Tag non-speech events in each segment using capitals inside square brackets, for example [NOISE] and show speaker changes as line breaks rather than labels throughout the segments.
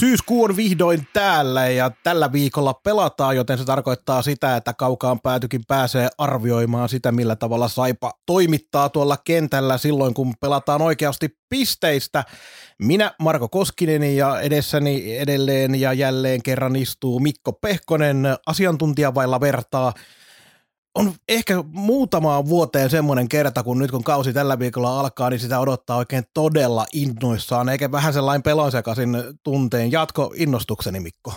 Syyskuu on vihdoin täällä ja tällä viikolla pelataan, joten se tarkoittaa sitä, että kaukaan päätykin pääsee arvioimaan sitä, millä tavalla Saipa toimittaa tuolla kentällä silloin, kun pelataan oikeasti pisteistä. Minä, Marko Koskinen ja edessäni edelleen ja jälleen kerran istuu Mikko Pehkonen, asiantuntija vailla vertaa – on ehkä muutama vuoteen semmoinen kerta, kun nyt kun kausi tällä viikolla alkaa, niin sitä odottaa oikein todella innoissaan, eikä vähän sellainen pelonsekaisin tunteen. Jatko innostukseni, Mikko.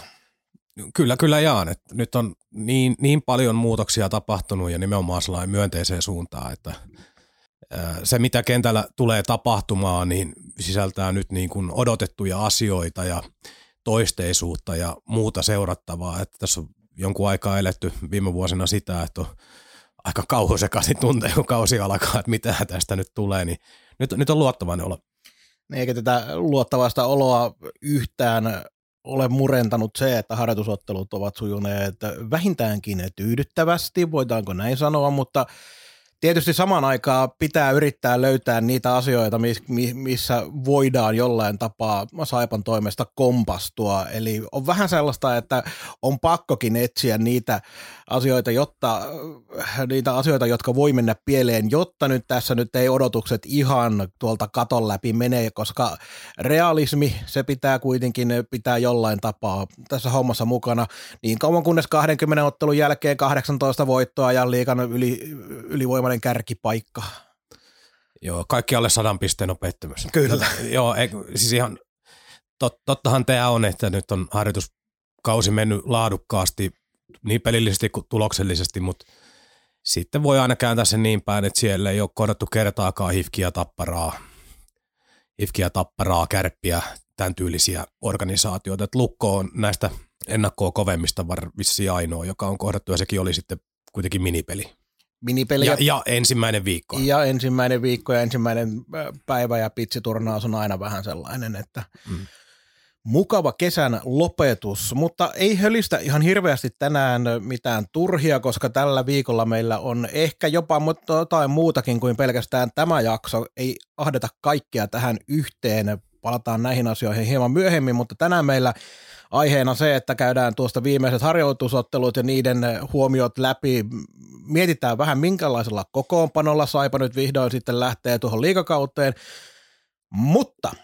Kyllä, kyllä jaan. Et nyt on niin, niin paljon muutoksia tapahtunut ja nimenomaan sellainen myönteiseen suuntaan, että se mitä kentällä tulee tapahtumaan, niin sisältää nyt niin kuin odotettuja asioita ja toisteisuutta ja muuta seurattavaa. Että tässä on jonkun aikaa eletty viime vuosina sitä, että on aika kauhusekaisin tunte, kun kausi alkaa, että mitä tästä nyt tulee, niin nyt, nyt on luottavainen olo.
Niin, eikä tätä luottavasta oloa yhtään ole murentanut se, että harjoitusottelut ovat sujuneet vähintäänkin tyydyttävästi, voidaanko näin sanoa, mutta tietysti samaan aikaan pitää yrittää löytää niitä asioita, missä voidaan jollain tapaa Saipan toimesta kompastua. Eli on vähän sellaista, että on pakkokin etsiä niitä asioita, jotta, niitä asioita, jotka voi mennä pieleen, jotta nyt tässä nyt ei odotukset ihan tuolta katon läpi mene, koska realismi, se pitää kuitenkin pitää jollain tapaa tässä hommassa mukana. Niin kauan kunnes 20 ottelun jälkeen 18 voittoa ja liikan yli, ylivoimainen kärkipaikka.
Joo, kaikki alle sadan pisteen on pettymys.
Kyllä.
Joo, ei, siis ihan tot, tottahan tämä on, että nyt on harjoituskausi mennyt laadukkaasti niin pelillisesti kuin tuloksellisesti, mutta sitten voi aina kääntää sen niin päin, että siellä ei ole kohdattu kertaakaan hifkiä tapparaa, hifkiä tapparaa, kärppiä, tämän tyylisiä organisaatioita. Et Lukko on näistä ennakkoa kovemmista vissiin ainoa, joka on kohdattu ja sekin oli sitten kuitenkin minipeli.
Minipeli
ja, ja ensimmäinen viikko.
Ja ensimmäinen viikko ja ensimmäinen päivä ja pitsiturnaus on aina vähän sellainen, että mm mukava kesän lopetus, mutta ei hölistä ihan hirveästi tänään mitään turhia, koska tällä viikolla meillä on ehkä jopa jotain muutakin kuin pelkästään tämä jakso. Ei ahdeta kaikkea tähän yhteen, palataan näihin asioihin hieman myöhemmin, mutta tänään meillä aiheena se, että käydään tuosta viimeiset harjoitusottelut ja niiden huomiot läpi. Mietitään vähän minkälaisella kokoonpanolla Saipa nyt vihdoin sitten lähtee tuohon liikakauteen, mutta –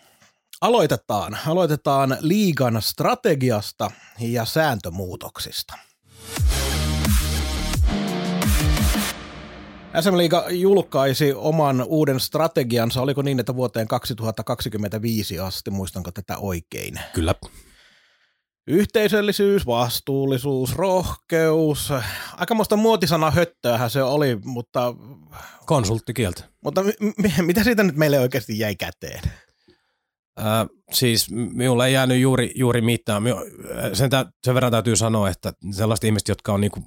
Aloitetaan. Aloitetaan liigan strategiasta ja sääntömuutoksista. SM Liiga julkaisi oman uuden strategiansa. Oliko niin, että vuoteen 2025 asti, muistanko tätä oikein?
Kyllä.
Yhteisöllisyys, vastuullisuus, rohkeus. Aikamoista muotisana höttöähän se oli, mutta...
Konsulttikieltä.
Mutta m- m- mitä siitä nyt meille oikeasti jäi käteen?
Äh, siis minulla ei jäänyt juuri, juuri mitään. Sen, tä, sen verran täytyy sanoa, että sellaiset ihmiset, jotka on niinku,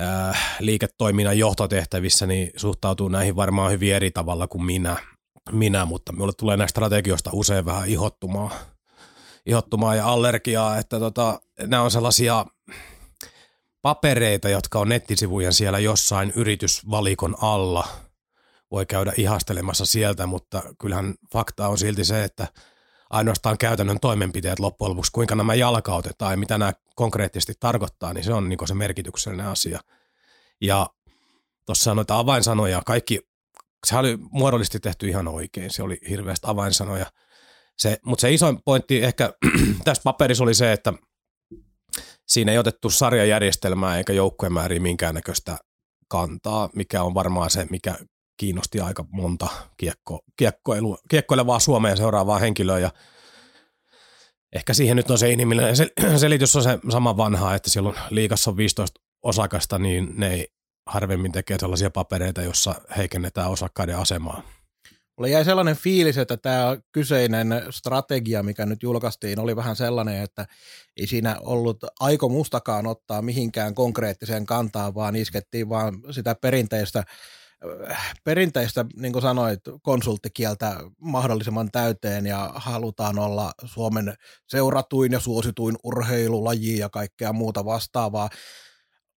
äh, liiketoiminnan johtotehtävissä, niin suhtautuu näihin varmaan hyvin eri tavalla kuin minä, minä mutta minulle tulee näistä strategioista usein vähän ihottumaa, ihottumaa ja allergiaa, että tota, nämä on sellaisia papereita, jotka on nettisivujen siellä jossain yritysvalikon alla – voi käydä ihastelemassa sieltä, mutta kyllähän fakta on silti se, että ainoastaan käytännön toimenpiteet loppujen lopuksi, kuinka nämä jalkautetaan ja mitä nämä konkreettisesti tarkoittaa, niin se on niin se merkityksellinen asia. Ja tuossa noita avainsanoja, kaikki, se oli muodollisesti tehty ihan oikein, se oli hirveästi avainsanoja. Se, mutta se isoin pointti ehkä [CLEARS THROAT] tässä paperissa oli se, että siinä ei otettu sarjajärjestelmää eikä joukkueen määriä minkäännäköistä kantaa, mikä on varmaan se, mikä kiinnosti aika monta kiekko, kiekkoilu, kiekkoilevaa Suomeen seuraavaa henkilöä ja ehkä siihen nyt on se inhimillinen [CLEARS THROAT] selitys on se sama vanha, että silloin liikassa on 15 osakasta, niin ne ei harvemmin tekee sellaisia papereita, jossa heikennetään osakkaiden asemaa.
Mulle jäi sellainen fiilis, että tämä kyseinen strategia, mikä nyt julkaistiin, oli vähän sellainen, että ei siinä ollut aikomustakaan ottaa mihinkään konkreettiseen kantaan, vaan iskettiin vaan sitä perinteistä perinteistä, niin kuin sanoit, konsulttikieltä mahdollisimman täyteen ja halutaan olla Suomen seuratuin ja suosituin urheilulaji ja kaikkea muuta vastaavaa.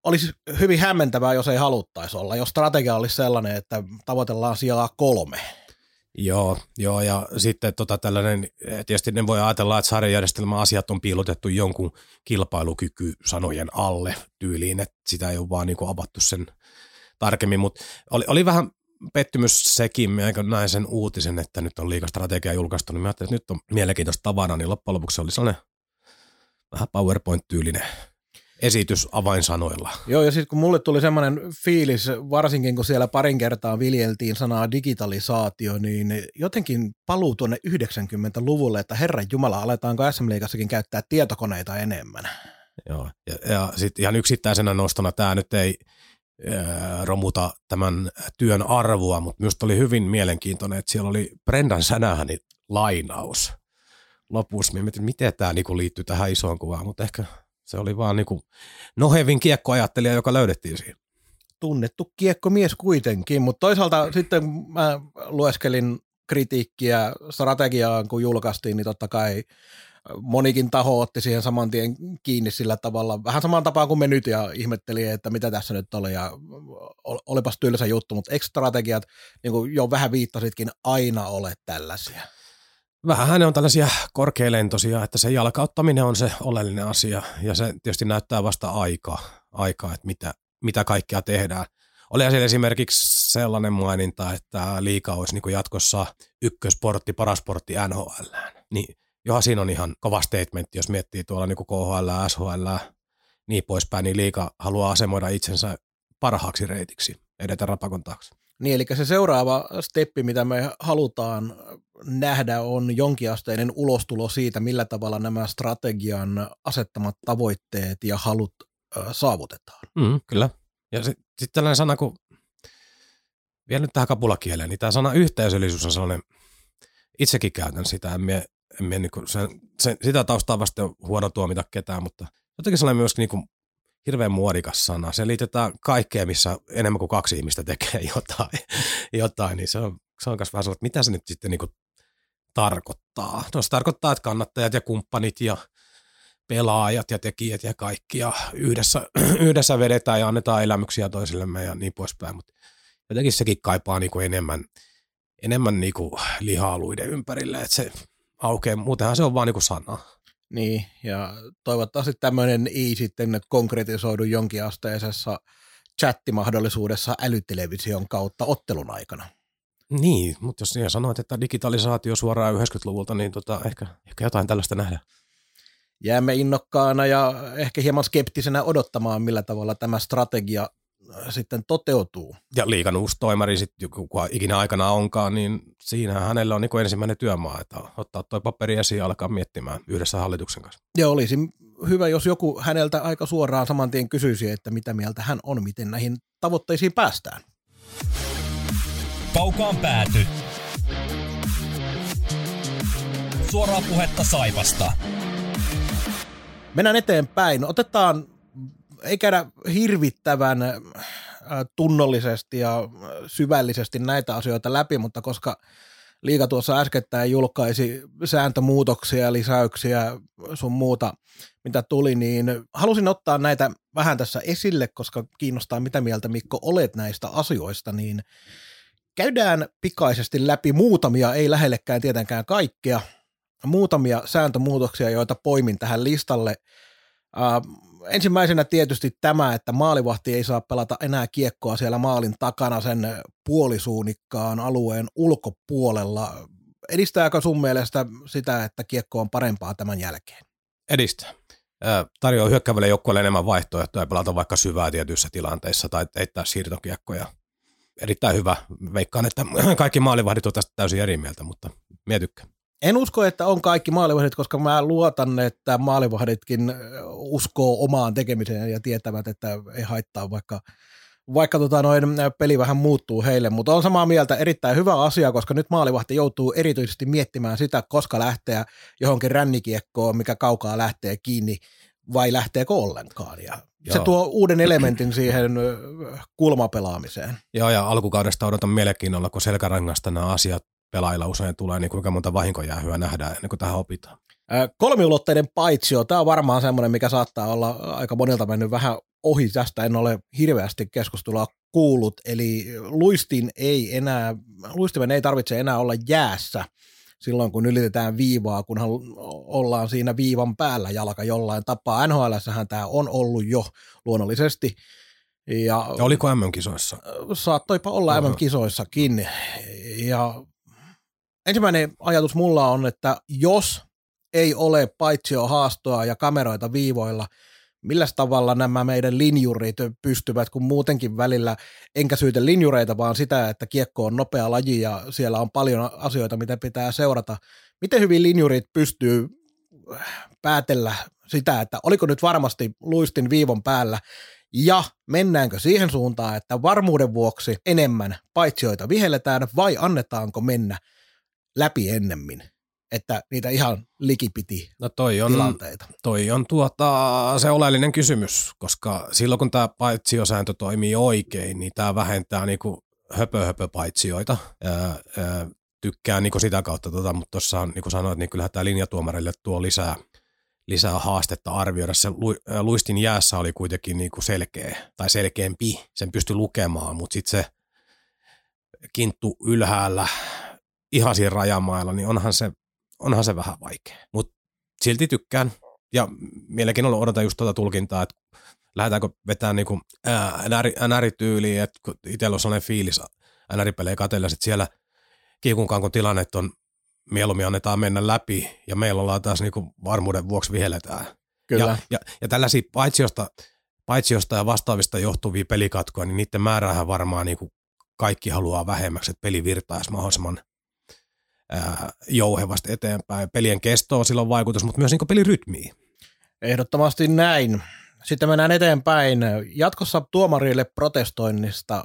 Olisi hyvin hämmentävää, jos ei haluttaisi olla, jos strategia olisi sellainen, että tavoitellaan sijaa kolme.
Joo, joo, ja sitten tota tällainen, tietysti ne voi ajatella, että sarjajärjestelmän asiat on piilotettu jonkun kilpailukyky sanojen alle tyyliin, että sitä ei ole vaan niin kuin avattu sen tarkemmin, mutta oli, oli vähän pettymys sekin, kun näin sen uutisen, että nyt on liikastrategia julkaistu, niin mä ajattelin, että nyt on mielenkiintoista tavana, niin loppujen lopuksi se oli sellainen vähän PowerPoint-tyylinen esitys avainsanoilla.
Joo, ja sitten kun mulle tuli semmoinen fiilis, varsinkin kun siellä parin kertaa viljeltiin sanaa digitalisaatio, niin jotenkin paluu tuonne 90-luvulle, että herran jumala, aletaanko SM Liigassakin käyttää tietokoneita enemmän.
Joo, ja, ja sitten ihan yksittäisenä nostona tämä nyt ei romuta tämän työn arvoa, mutta minusta oli hyvin mielenkiintoinen, että siellä oli Brendan Sänähäni lainaus lopussa. Mä mietin, miten tämä niinku liittyy tähän isoon kuvaan, mutta ehkä se oli vaan niinku nohevin kiekkoajattelija, joka löydettiin siinä.
Tunnettu kiekkomies kuitenkin, mutta toisaalta sitten mä lueskelin kritiikkiä strategiaan, kun julkaistiin, niin totta kai monikin taho otti siihen saman tien kiinni sillä tavalla, vähän samaan tapaan kuin me nyt ja ihmetteli, että mitä tässä nyt oli ja olipas tylsä juttu, mutta strategiat, niin kuin jo vähän viittasitkin, aina ole tällaisia.
Vähän ne on tällaisia korkealentoisia, että se jalkauttaminen on se oleellinen asia ja se tietysti näyttää vasta aikaa, aikaa että mitä, mitä kaikkea tehdään. Oli siellä esimerkiksi sellainen maininta, että liika olisi niin jatkossa ykkösportti, parasportti NHL. Niin johan siinä on ihan kova statement, jos miettii tuolla niin KHL, SHL, niin poispäin, niin liika haluaa asemoida itsensä parhaaksi reitiksi edetä rapakon taakse.
Niin, eli se seuraava steppi, mitä me halutaan nähdä, on jonkiasteinen ulostulo siitä, millä tavalla nämä strategian asettamat tavoitteet ja halut saavutetaan.
Mm, kyllä. Ja sitten sit tällainen sana kuin, vielä nyt tähän kapulakieleen, niin tämä sana yhteisöllisyys on sellainen, itsekin käytän sitä, en mie en mie niin sen, sen, sitä taustaa vasten huono tuomita ketään, mutta jotenkin sellainen myös niin kuin hirveän muodikas sana. Se liitetään kaikkeen, missä enemmän kuin kaksi ihmistä tekee [LAUGHS] jotain, jotain niin se on, se on myös vähän sellainen, että mitä se nyt sitten niin kuin tarkoittaa. No se tarkoittaa, että kannattajat ja kumppanit ja pelaajat ja tekijät ja kaikki ja yhdessä, [CLEARS THROAT] yhdessä vedetään ja annetaan elämyksiä toisillemme ja niin poispäin, mutta jotenkin sekin kaipaa niin kuin enemmän, enemmän niin kuin liha-aluiden ympärille, että se aukeaa, muutenhan se on vaan niin sana.
Niin, ja toivottavasti tämmöinen ei sitten konkretisoidu jonkinasteisessa chattimahdollisuudessa älytelevision kautta ottelun aikana.
Niin, mutta jos sinä sanoit, että digitalisaatio suoraan 90-luvulta, niin tota, ehkä, ehkä jotain tällaista nähdään.
Jäämme innokkaana ja ehkä hieman skeptisenä odottamaan, millä tavalla tämä strategia sitten toteutuu.
Ja liikan uusi toimari, sit, kuka ikinä aikana onkaan, niin siinä hänellä on niin ensimmäinen työmaa, että ottaa tuo paperi esiin ja alkaa miettimään yhdessä hallituksen kanssa.
Ja olisi hyvä, jos joku häneltä aika suoraan saman tien kysyisi, että mitä mieltä hän on, miten näihin tavoitteisiin päästään.
Kaukaan pääty. Suoraa puhetta Saivasta.
Mennään eteenpäin. Otetaan ei käydä hirvittävän äh, tunnollisesti ja syvällisesti näitä asioita läpi, mutta koska liika tuossa äskettäin julkaisi sääntömuutoksia, lisäyksiä, sun muuta, mitä tuli, niin halusin ottaa näitä vähän tässä esille, koska kiinnostaa, mitä mieltä Mikko olet näistä asioista, niin käydään pikaisesti läpi muutamia, ei lähellekään tietenkään kaikkea, muutamia sääntömuutoksia, joita poimin tähän listalle. Uh, ensimmäisenä tietysti tämä, että maalivahti ei saa pelata enää kiekkoa siellä maalin takana sen puolisuunikkaan alueen ulkopuolella. Edistääkö sun mielestä sitä, että kiekko on parempaa tämän jälkeen?
Edistää. Tarjoaa hyökkäävälle joukkueelle enemmän vaihtoehtoja pelata vaikka syvää tietyissä tilanteissa tai heittää siirtokiekkoja. Erittäin hyvä. Veikkaan, että [CLEARS THROAT] kaikki maalivahdit ovat tästä täysin eri mieltä, mutta mietykää.
En usko, että on kaikki maalivahdit, koska mä luotan, että maalivahditkin uskoo omaan tekemiseen ja tietävät, että ei haittaa vaikka, vaikka tota noin, peli vähän muuttuu heille, mutta on samaa mieltä erittäin hyvä asia, koska nyt maalivahti joutuu erityisesti miettimään sitä, koska lähtee johonkin rännikiekkoon, mikä kaukaa lähtee kiinni, vai lähteekö ollenkaan. Ja Joo. se tuo uuden elementin siihen kulmapelaamiseen.
Joo, ja alkukaudesta odotan mielenkiinnolla, kun selkärangasta nämä asiat pelailla usein tulee, niin kuinka monta vahinkojäähyä nähdään ennen kuin tähän opitaan.
Kolmiulotteinen paitsio, tämä on varmaan semmoinen, mikä saattaa olla aika monilta mennyt vähän ohi tästä, en ole hirveästi keskustelua kuullut, eli luistin ei enää, luistimen ei tarvitse enää olla jäässä silloin, kun ylitetään viivaa, kunhan ollaan siinä viivan päällä jalka jollain tapaa. nhl tämä on ollut jo luonnollisesti. Ja,
ja oliko MM-kisoissa?
Saattoipa olla MM-kisoissakin. Ja ensimmäinen ajatus mulla on, että jos ei ole paitsio haastoa ja kameroita viivoilla, millä tavalla nämä meidän linjurit pystyvät, kun muutenkin välillä, enkä syytä linjureita, vaan sitä, että kiekko on nopea laji ja siellä on paljon asioita, mitä pitää seurata. Miten hyvin linjurit pystyy päätellä sitä, että oliko nyt varmasti luistin viivon päällä ja mennäänkö siihen suuntaan, että varmuuden vuoksi enemmän paitsioita vihelletään vai annetaanko mennä läpi ennemmin? Että niitä ihan likipiti no toi on, tilanteita?
Toi on tuota, se oleellinen kysymys, koska silloin kun tämä paitsiosääntö toimii oikein, niin tämä vähentää niinku höpö, höpö paitsioita. Ää, ää, tykkään niinku sitä kautta, tota, mutta tuossa niin sanoit, niin kyllähän tämä linjatuomarille tuo lisää, lisää haastetta arvioida. Se lu, luistin jäässä oli kuitenkin niinku selkeä tai selkeämpi, sen pystyi lukemaan, mutta sitten se kinttu ylhäällä ihan siinä rajamailla, niin onhan se onhan se vähän vaikea. Mutta silti tykkään ja mielenkiinnolla odotan just tuota tulkintaa, että lähdetäänkö vetämään niinku NR-tyyliin, että itsellä on sellainen fiilis NR-pelejä katsella, että siellä kiikunkaan kun tilanne on mieluummin annetaan mennä läpi ja meillä ollaan taas niinku varmuuden vuoksi vihelletään. Kyllä. Ja, ja, ja tällaisia paitsiosta, paitsiosta ja vastaavista johtuvia pelikatkoja, niin niiden määrähän varmaan niinku kaikki haluaa vähemmäksi, että peli virtaisi mahdollisimman jouhevasti eteenpäin. Pelien kestoon sillä on vaikutus, mutta myös niin pelirytmiin.
Ehdottomasti näin. Sitten mennään eteenpäin. Jatkossa tuomarille protestoinnista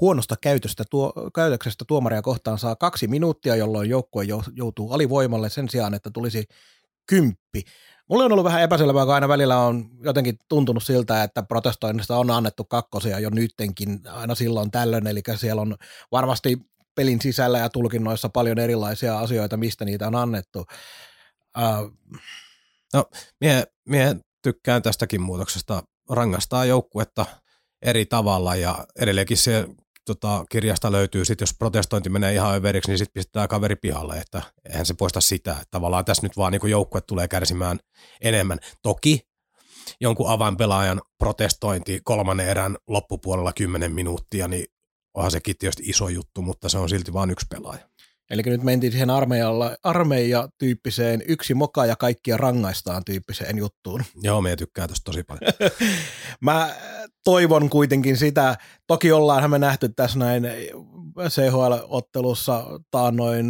huonosta käytöstä, tuo, käytöksestä tuomaria kohtaan saa kaksi minuuttia, jolloin joukkue joutuu alivoimalle sen sijaan, että tulisi kymppi. Mulle on ollut vähän epäselvää, kun aina välillä on jotenkin tuntunut siltä, että protestoinnista on annettu kakkosia jo nyttenkin aina silloin tällöin, eli siellä on varmasti pelin sisällä ja tulkinnoissa paljon erilaisia asioita, mistä niitä on annettu. Uh,
no, mie, mie tykkään tästäkin muutoksesta. Rangaistaa joukkuetta eri tavalla ja edelleenkin se tota, kirjasta löytyy, sit jos protestointi menee ihan överiksi, niin sitten pistetään kaveri pihalle, että eihän se poista sitä. Tavallaan tässä nyt vaan niin joukkue tulee kärsimään enemmän. Toki jonkun avainpelaajan protestointi kolmannen erän loppupuolella 10 minuuttia, niin onhan sekin tietysti iso juttu, mutta se on silti vain yksi pelaaja.
Eli nyt mentiin siihen armeijalla, armeija-tyyppiseen yksi moka ja kaikkia rangaistaan tyyppiseen juttuun.
Joo, me tykkää tuosta tosi paljon. [LAUGHS]
Mä toivon kuitenkin sitä, toki ollaanhan me nähty tässä näin CHL-ottelussa taannoin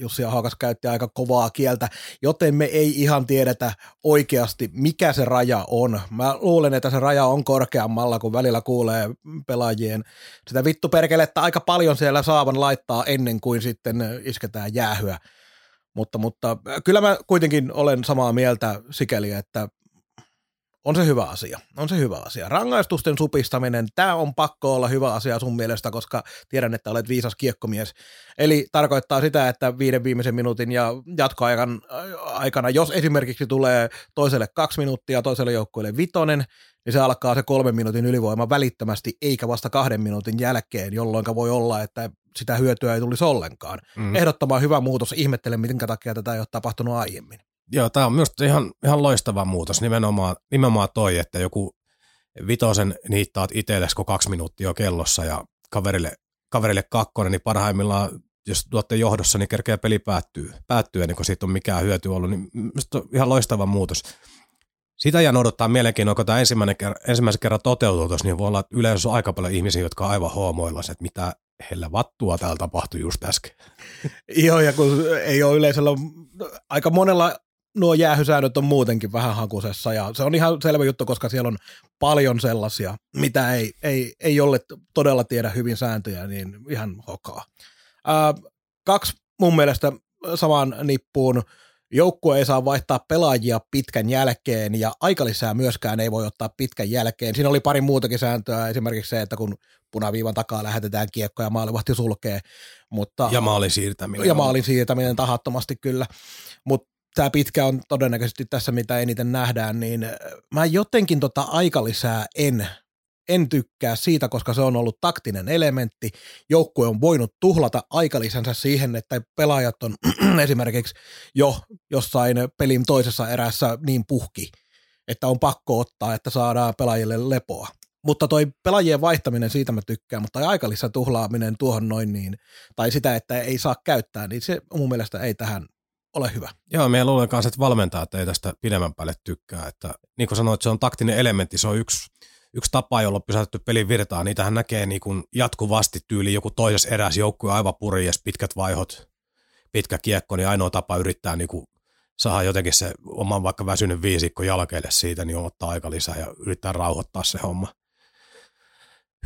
Jussi Haakas käytti aika kovaa kieltä, joten me ei ihan tiedetä oikeasti, mikä se raja on. Mä luulen, että se raja on korkeammalla, kun välillä kuulee pelaajien sitä vittu perkelettä aika paljon siellä saavan laittaa ennen kuin sitten isketään jäähyä. Mutta, mutta kyllä mä kuitenkin olen samaa mieltä sikäli, että on se hyvä asia. On se hyvä asia. Rangaistusten supistaminen, tämä on pakko olla hyvä asia sun mielestä, koska tiedän, että olet viisas kiekkomies. Eli tarkoittaa sitä, että viiden viimeisen minuutin ja jatkoajan aikana, jos esimerkiksi tulee toiselle kaksi minuuttia, toiselle joukkueelle vitonen, niin se alkaa se kolmen minuutin ylivoima välittömästi, eikä vasta kahden minuutin jälkeen, jolloin voi olla, että sitä hyötyä ei tulisi ollenkaan. Mm. Ehdottoman hyvä muutos. Ihmettelen, minkä takia tätä ei ole tapahtunut aiemmin.
Joo, tämä on myös ihan, ihan loistava muutos. Nimenomaan, nimenomaan toi, että joku vitosen niittaat itsellesi, kun kaksi minuuttia on kellossa ja kaverille, kaverille kakkonen, niin parhaimmillaan jos tuotte johdossa, niin kerkeä peli päättyy, päättyy ennen kuin siitä on mikään hyöty ollut, niin on ihan loistava muutos. Sitä jään odottaa mielenkiinnolla, kun tämä ensimmäinen kerran, ensimmäisen kerran toteutuu tuossa, niin voi olla, että yleensä on aika paljon ihmisiä, jotka on aivan hoomoilla, että mitä hellä vattua täällä tapahtui just äsken. [LAUGHS]
Joo, ja kun ei ole yleisöllä, aika monella nuo jäähysäännöt on muutenkin vähän hakusessa ja se on ihan selvä juttu, koska siellä on paljon sellaisia, mitä ei, ei, ei ole todella tiedä hyvin sääntöjä, niin ihan hokaa. Ää, kaksi mun mielestä samaan nippuun joukkue ei saa vaihtaa pelaajia pitkän jälkeen ja aikalisää myöskään ei voi ottaa pitkän jälkeen. Siinä oli pari muutakin sääntöä, esimerkiksi se, että kun punaviivan takaa lähetetään kiekko ja maalivahti sulkee. Mutta,
ja maalin siirtäminen.
Ja maalin siirtäminen tahattomasti kyllä. Mutta tämä pitkä on todennäköisesti tässä, mitä eniten nähdään, niin mä jotenkin tota aikalisää en en tykkää siitä, koska se on ollut taktinen elementti. Joukkue on voinut tuhlata aikalisänsä siihen, että pelaajat on [CLEARS THROAT] esimerkiksi jo jossain pelin toisessa erässä niin puhki, että on pakko ottaa, että saadaan pelaajille lepoa. Mutta toi pelaajien vaihtaminen, siitä mä tykkään, mutta aikalissa tuhlaaminen tuohon noin niin, tai sitä, että ei saa käyttää, niin se mun mielestä ei tähän ole hyvä.
Joo, meillä luulen kanssa, että valmentajat ei tästä pidemmän päälle tykkää. Että, niin kuin sanoit, se on taktinen elementti, se on yksi yksi tapa, jolla on pysäytetty pelin virtaa, niitähän näkee niin kuin jatkuvasti tyyli joku toisessa eräs joukkue aivan purjes, pitkät vaihot, pitkä kiekko, niin ainoa tapa yrittää niin kuin saada jotenkin se oman vaikka väsynyt viisikko jalkeille siitä, niin ottaa aika lisää ja yrittää rauhoittaa se homma.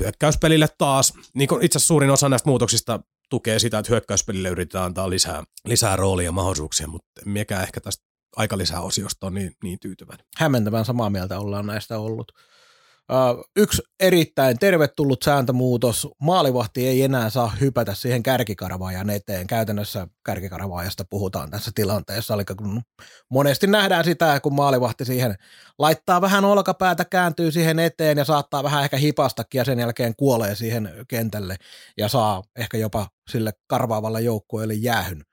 Hyökkäyspelille taas, niin kuin itse asiassa suurin osa näistä muutoksista tukee sitä, että hyökkäyspelille yritetään antaa lisää, lisää roolia ja mahdollisuuksia, mutta mikä ehkä tästä aika lisää osiosta on niin, niin tyytyväinen.
Hämmentävän samaa mieltä ollaan näistä ollut. Yksi erittäin tervetullut sääntömuutos. Maalivahti ei enää saa hypätä siihen kärkikarvaajan eteen. Käytännössä kärkikarvaajasta puhutaan tässä tilanteessa. Eli kun monesti nähdään sitä, kun maalivahti siihen laittaa vähän olkapäätä, kääntyy siihen eteen ja saattaa vähän ehkä hipastakin ja sen jälkeen kuolee siihen kentälle ja saa ehkä jopa sille karvaavalle joukkueelle jäähyn.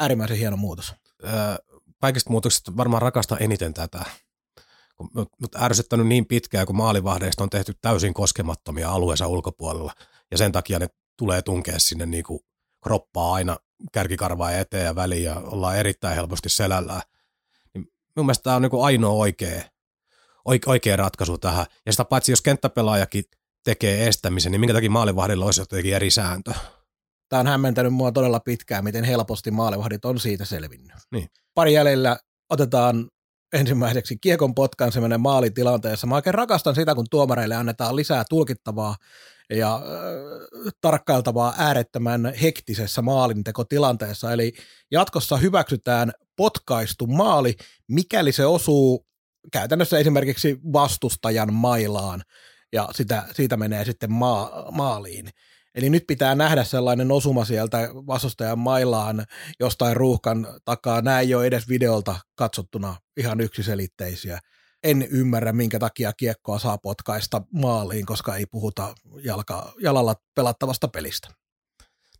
Äärimmäisen hieno muutos.
Öö, kaikista muutoksista varmaan rakastan eniten tätä mut ärsyttänyt niin pitkään, kun maalivahdeista on tehty täysin koskemattomia alueensa ulkopuolella, ja sen takia ne tulee tunkea sinne niin kuin kroppaa aina kärkikarvaa eteen ja väliin, ja ollaan erittäin helposti selällään. Niin mun mielestä tämä on niin kuin ainoa oikea, oikea ratkaisu tähän. Ja sitä paitsi, jos kenttäpelaajakin tekee estämisen, niin minkä takia maalivahdilla olisi jotenkin eri sääntö?
Tämä on hämmentänyt mua todella pitkään, miten helposti maalivahdit on siitä selvinnyt.
Niin.
Pari jäljellä otetaan ensimmäiseksi kiekon potkanseminen maalitilanteessa. Mä oikein rakastan sitä, kun tuomareille annetaan lisää tulkittavaa ja äh, tarkkailtavaa äärettömän hektisessä maalintekotilanteessa. Eli jatkossa hyväksytään potkaistu maali, mikäli se osuu käytännössä esimerkiksi vastustajan mailaan ja sitä, siitä menee sitten maa, maaliin. Eli nyt pitää nähdä sellainen osuma sieltä vastustajan mailaan jostain ruuhkan takaa. Nämä ei ole edes videolta katsottuna ihan yksiselitteisiä. En ymmärrä, minkä takia kiekkoa saa potkaista maaliin, koska ei puhuta jalka, jalalla pelattavasta pelistä.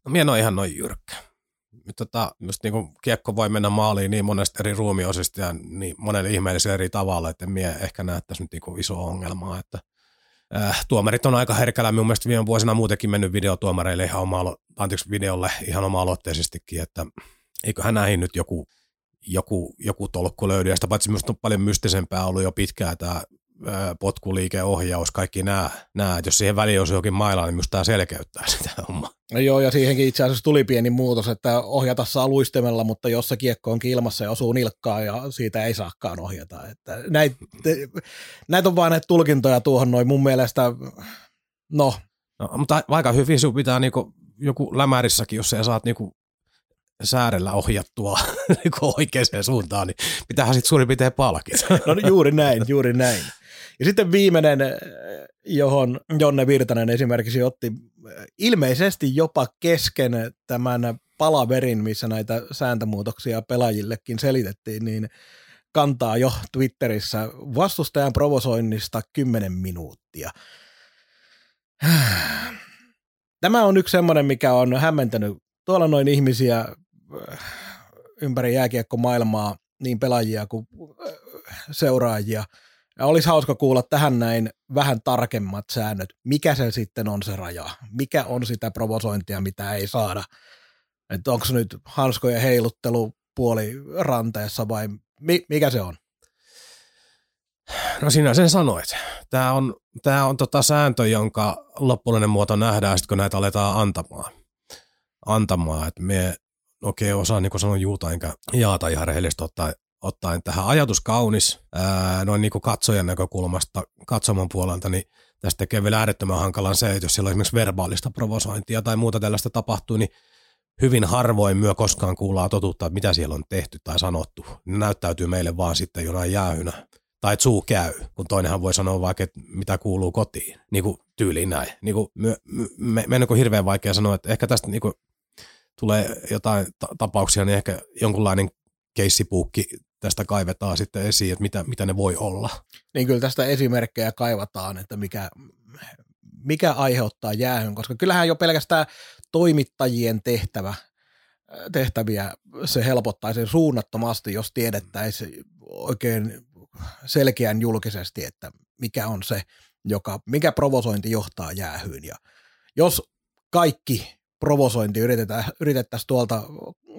No on ihan noin jyrkkä. Tota, just niin kuin kiekko voi mennä maaliin niin monesta eri ruumiosista ja niin monella ihmeellisellä eri tavalla, että mie ehkä näyttäisi nyt niin iso ongelmaa, että – äh, tuomarit on aika herkällä mun mielestä viime vuosina muutenkin mennyt videotuomareille ihan oma, anteeksi videolle ihan oma-aloitteisestikin, että eiköhän näihin nyt joku, joku, joku tolkku löydy. Ja sitä paitsi minusta on paljon mystisempää ollut jo pitkään tämä potkuliikeohjaus, kaikki nämä, nämä, jos siihen väliin olisi jokin maila, niin minusta tämä selkeyttää [LAUGHS] sitä hommaa.
No joo, ja siihenkin itse asiassa tuli pieni muutos, että ohjata saa luistemella, mutta jos se kiekko on ilmassa ja osuu nilkkaan ja siitä ei saakaan ohjata. Että näitä, näitä on vain näitä tulkintoja tuohon noin mun mielestä, no.
no mutta vaikka hyvin sinun pitää niinku, joku lämärissäkin, jos sä saat niinku säärellä ohjattua [LAUGHS] niinku oikeaan suuntaan, niin pitäähän sitten suurin piirtein palkita. [LAUGHS]
No juuri näin, juuri näin. Ja sitten viimeinen, johon Jonne Virtanen esimerkiksi otti ilmeisesti jopa kesken tämän palaverin, missä näitä sääntömuutoksia pelaajillekin selitettiin, niin kantaa jo Twitterissä vastustajan provosoinnista 10 minuuttia. Tämä on yksi semmoinen, mikä on hämmentänyt tuolla noin ihmisiä ympäri jääkiekkomaailmaa, niin pelaajia kuin seuraajia – ja olisi hauska kuulla tähän näin vähän tarkemmat säännöt. Mikä se sitten on se raja? Mikä on sitä provosointia, mitä ei saada? Että onko nyt hanskojen heiluttelu puoli ranteessa vai mi- mikä se on?
No sinä sen sanoit. Tämä on, tämä on tota sääntö, jonka loppullinen muoto nähdään sitten, kun näitä aletaan antamaan. Antamaan, että me okei okay, osaan niin sanon juuta enkä jaata ihan rehellisesti ottaen ottaen tähän ajatus kaunis, noin niin kuin katsojan näkökulmasta, katsomon puolelta, niin tästä tekee vielä äärettömän hankalan se, että jos siellä on esimerkiksi verbaalista provosointia tai muuta tällaista tapahtuu, niin hyvin harvoin myö koskaan kuullaan totuutta, että mitä siellä on tehty tai sanottu. Ne näyttäytyy meille vaan sitten jonain jäähynä. Tai että suu käy, kun toinenhan voi sanoa vaikka, että mitä kuuluu kotiin. Niin kuin tyyliin näin. Niin kuin me, me, me, on hirveän vaikea sanoa, että ehkä tästä niin kuin tulee jotain ta- tapauksia, niin ehkä jonkunlainen keissipuukki tästä kaivetaan sitten esiin, että mitä, mitä ne voi olla.
Niin kyllä tästä esimerkkejä kaivataan, että mikä, mikä aiheuttaa jäähyn, koska kyllähän jo pelkästään toimittajien tehtävä, tehtäviä se helpottaisi suunnattomasti, jos tiedettäisiin oikein selkeän julkisesti, että mikä on se, joka, mikä provosointi johtaa jäähyyn. Ja jos kaikki provosointi yritetään, yritettäisiin tuolta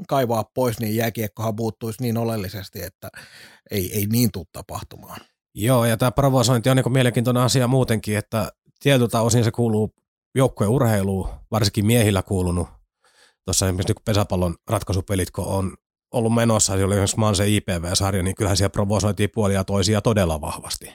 kaivaa pois, niin jääkiekkohan puuttuisi niin oleellisesti, että ei, ei niin tule tapahtumaan.
Joo, ja tämä provosointi on niin mielenkiintoinen asia muutenkin, että tietyltä osin se kuuluu joukkueen urheiluun, varsinkin miehillä kuulunut. Tuossa esimerkiksi niin pesäpallon ratkaisupelit, kun on ollut menossa, se oli esimerkiksi Manse IPV-sarja, niin kyllähän siellä provosoitiin puolia toisia todella vahvasti.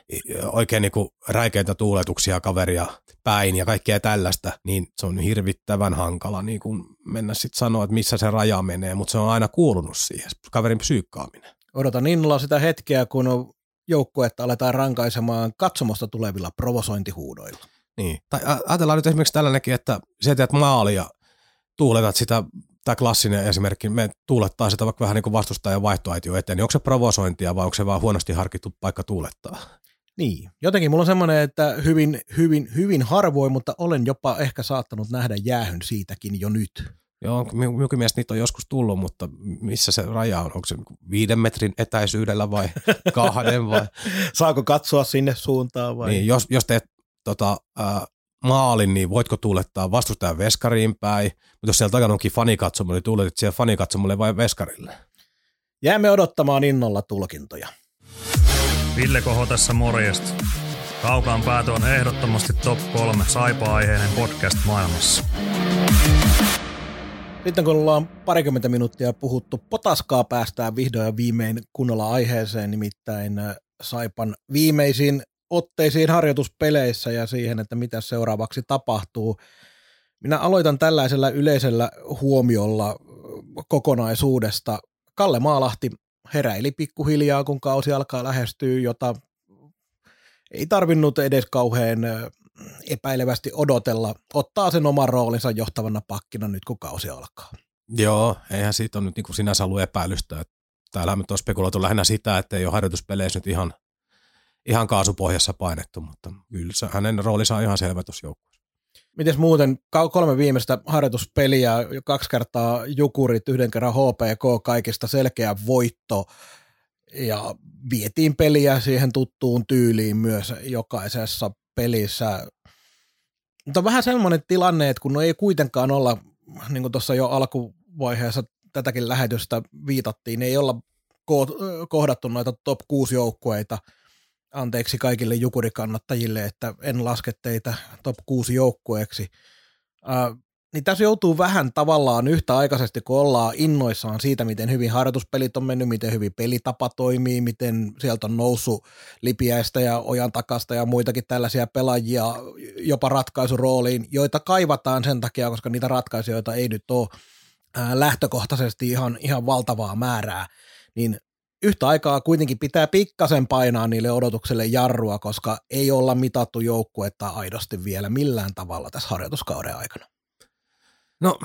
Oikein niin kuin räikeitä tuuletuksia kaveria päin ja kaikkea tällaista, niin se on hirvittävän hankala niin kuin mennä sitten sanoa, että missä se raja menee, mutta se on aina kuulunut siihen, kaverin psyykkaaminen.
Odotan innolla sitä hetkeä, kun joukkuetta aletaan rankaisemaan katsomosta tulevilla provosointihuudoilla.
Niin. Tai ajatellaan nyt esimerkiksi tällainenkin, että sä teet maalia, tuuletat sitä, tämä klassinen esimerkki, me tuulettaa sitä vaikka vähän niin kuin vastustajan vaihtoaitio eteen, niin onko se provosointia vai onko se vaan huonosti harkittu paikka tuulettaa?
Niin, jotenkin mulla on semmoinen, että hyvin, hyvin, hyvin harvoin, mutta olen jopa ehkä saattanut nähdä jäähyn siitäkin jo nyt.
Joo, minunkin mielestä niitä on joskus tullut, mutta missä se raja on? Onko se viiden metrin etäisyydellä vai kahden vai? [LAUGHS]
Saako katsoa sinne suuntaan vai?
Niin, jos, jos teet tota, ää, maalin, niin voitko tuulettaa vastustajan veskariin päin, mutta jos siellä takana onkin fanikatsomo, niin tuuletit siellä fanikatsomolle vai veskarille?
Jäämme odottamaan innolla tulkintoja.
Ville Koho tässä morjesta. Kaukaan päätö on ehdottomasti top 3 saipa-aiheinen podcast maailmassa.
Sitten kun ollaan parikymmentä minuuttia puhuttu potaskaa, päästään vihdoin ja viimein kunnolla aiheeseen, nimittäin Saipan viimeisin otteisiin harjoituspeleissä ja siihen, että mitä seuraavaksi tapahtuu. Minä aloitan tällaisella yleisellä huomiolla kokonaisuudesta. Kalle Maalahti heräili pikkuhiljaa, kun kausi alkaa lähestyä, jota ei tarvinnut edes kauhean epäilevästi odotella. Ottaa sen oman roolinsa johtavana pakkina nyt, kun kausi alkaa.
Joo, eihän siitä ole nyt niin kuin sinänsä ollut epäilystä. Täällä me on spekuloitu lähinnä sitä, että ei ole harjoituspeleissä nyt ihan ihan kaasupohjassa painettu, mutta kyllä hänen roolinsa on ihan selvä tuossa joukkueessa.
Miten muuten kolme viimeistä harjoituspeliä, kaksi kertaa Jukurit, yhden kerran HPK, kaikista selkeä voitto ja vietiin peliä siihen tuttuun tyyliin myös jokaisessa pelissä. Mutta vähän semmoinen tilanne, että kun no ei kuitenkaan olla, niin kuin tuossa jo alkuvaiheessa tätäkin lähetystä viitattiin, ei olla kohdattu noita top 6 joukkueita – anteeksi kaikille jukurikannattajille, että en laske teitä top 6 joukkueeksi. Äh, niin tässä joutuu vähän tavallaan yhtä aikaisesti, kun ollaan innoissaan siitä, miten hyvin harjoituspelit on mennyt, miten hyvin pelitapa toimii, miten sieltä on noussut Lipiäistä ja Ojan takasta ja muitakin tällaisia pelaajia jopa ratkaisurooliin, joita kaivataan sen takia, koska niitä ratkaisijoita ei nyt ole lähtökohtaisesti ihan, ihan valtavaa määrää, niin yhtä aikaa kuitenkin pitää pikkasen painaa niille odotukselle jarrua, koska ei olla mitattu joukkuetta aidosti vielä millään tavalla tässä harjoituskauden aikana.
No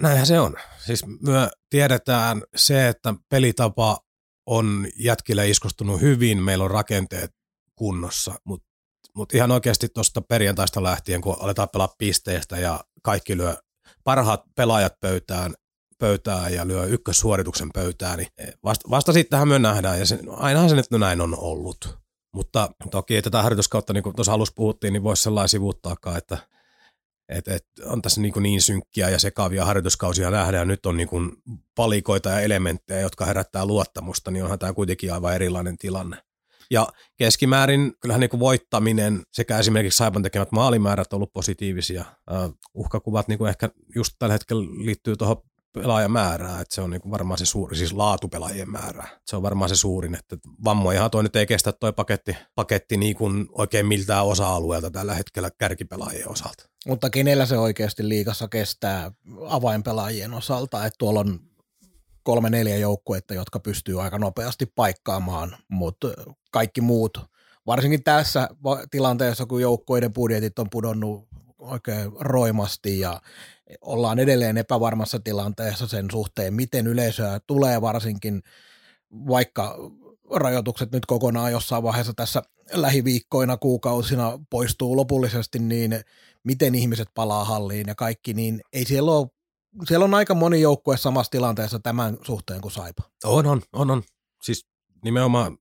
näinhän se on. Siis me tiedetään se, että pelitapa on jätkille iskostunut hyvin, meillä on rakenteet kunnossa, mutta mut ihan oikeasti tuosta perjantaista lähtien, kun aletaan pelaa pisteestä ja kaikki lyö parhaat pelaajat pöytään, pöytään ja lyö ykkössuorituksen pöytään, niin vasta, vasta sittenhän me nähdään, ja se, ainahan se nyt näin on ollut. Mutta toki tätä harjoituskautta, niin kuin tuossa alussa puhuttiin, niin voisi sellainen sivuuttaakaan, että et, et on tässä niin, niin synkkiä ja sekavia harjoituskausia nähdä, ja nyt on niin kuin palikoita ja elementtejä, jotka herättää luottamusta, niin onhan tämä kuitenkin aivan erilainen tilanne. Ja keskimäärin kyllähän niin kuin voittaminen sekä esimerkiksi Saipan tekemät maalimäärät on ollut positiivisia. Uh, uhkakuvat niin kuin ehkä just tällä hetkellä liittyy tuohon pelaajamäärää, että se on niin varmaan se suuri, siis laatupelaajien määrää. Se on varmaan se suurin, että vammojahan toi nyt ei kestä toi paketti, paketti niin kuin oikein miltään osa-alueelta tällä hetkellä kärkipelaajien osalta.
Mutta kenellä se oikeasti liikassa kestää avainpelaajien osalta, että tuolla on kolme neljä joukkuetta, jotka pystyy aika nopeasti paikkaamaan, mutta kaikki muut, varsinkin tässä tilanteessa, kun joukkueiden budjetit on pudonnut oikein roimasti ja ollaan edelleen epävarmassa tilanteessa sen suhteen, miten yleisöä tulee varsinkin, vaikka rajoitukset nyt kokonaan jossain vaiheessa tässä lähiviikkoina, kuukausina poistuu lopullisesti, niin miten ihmiset palaa halliin ja kaikki, niin ei siellä ole siellä on aika moni joukkue samassa tilanteessa tämän suhteen kuin Saipa.
On, on, on, on. Siis nimenomaan,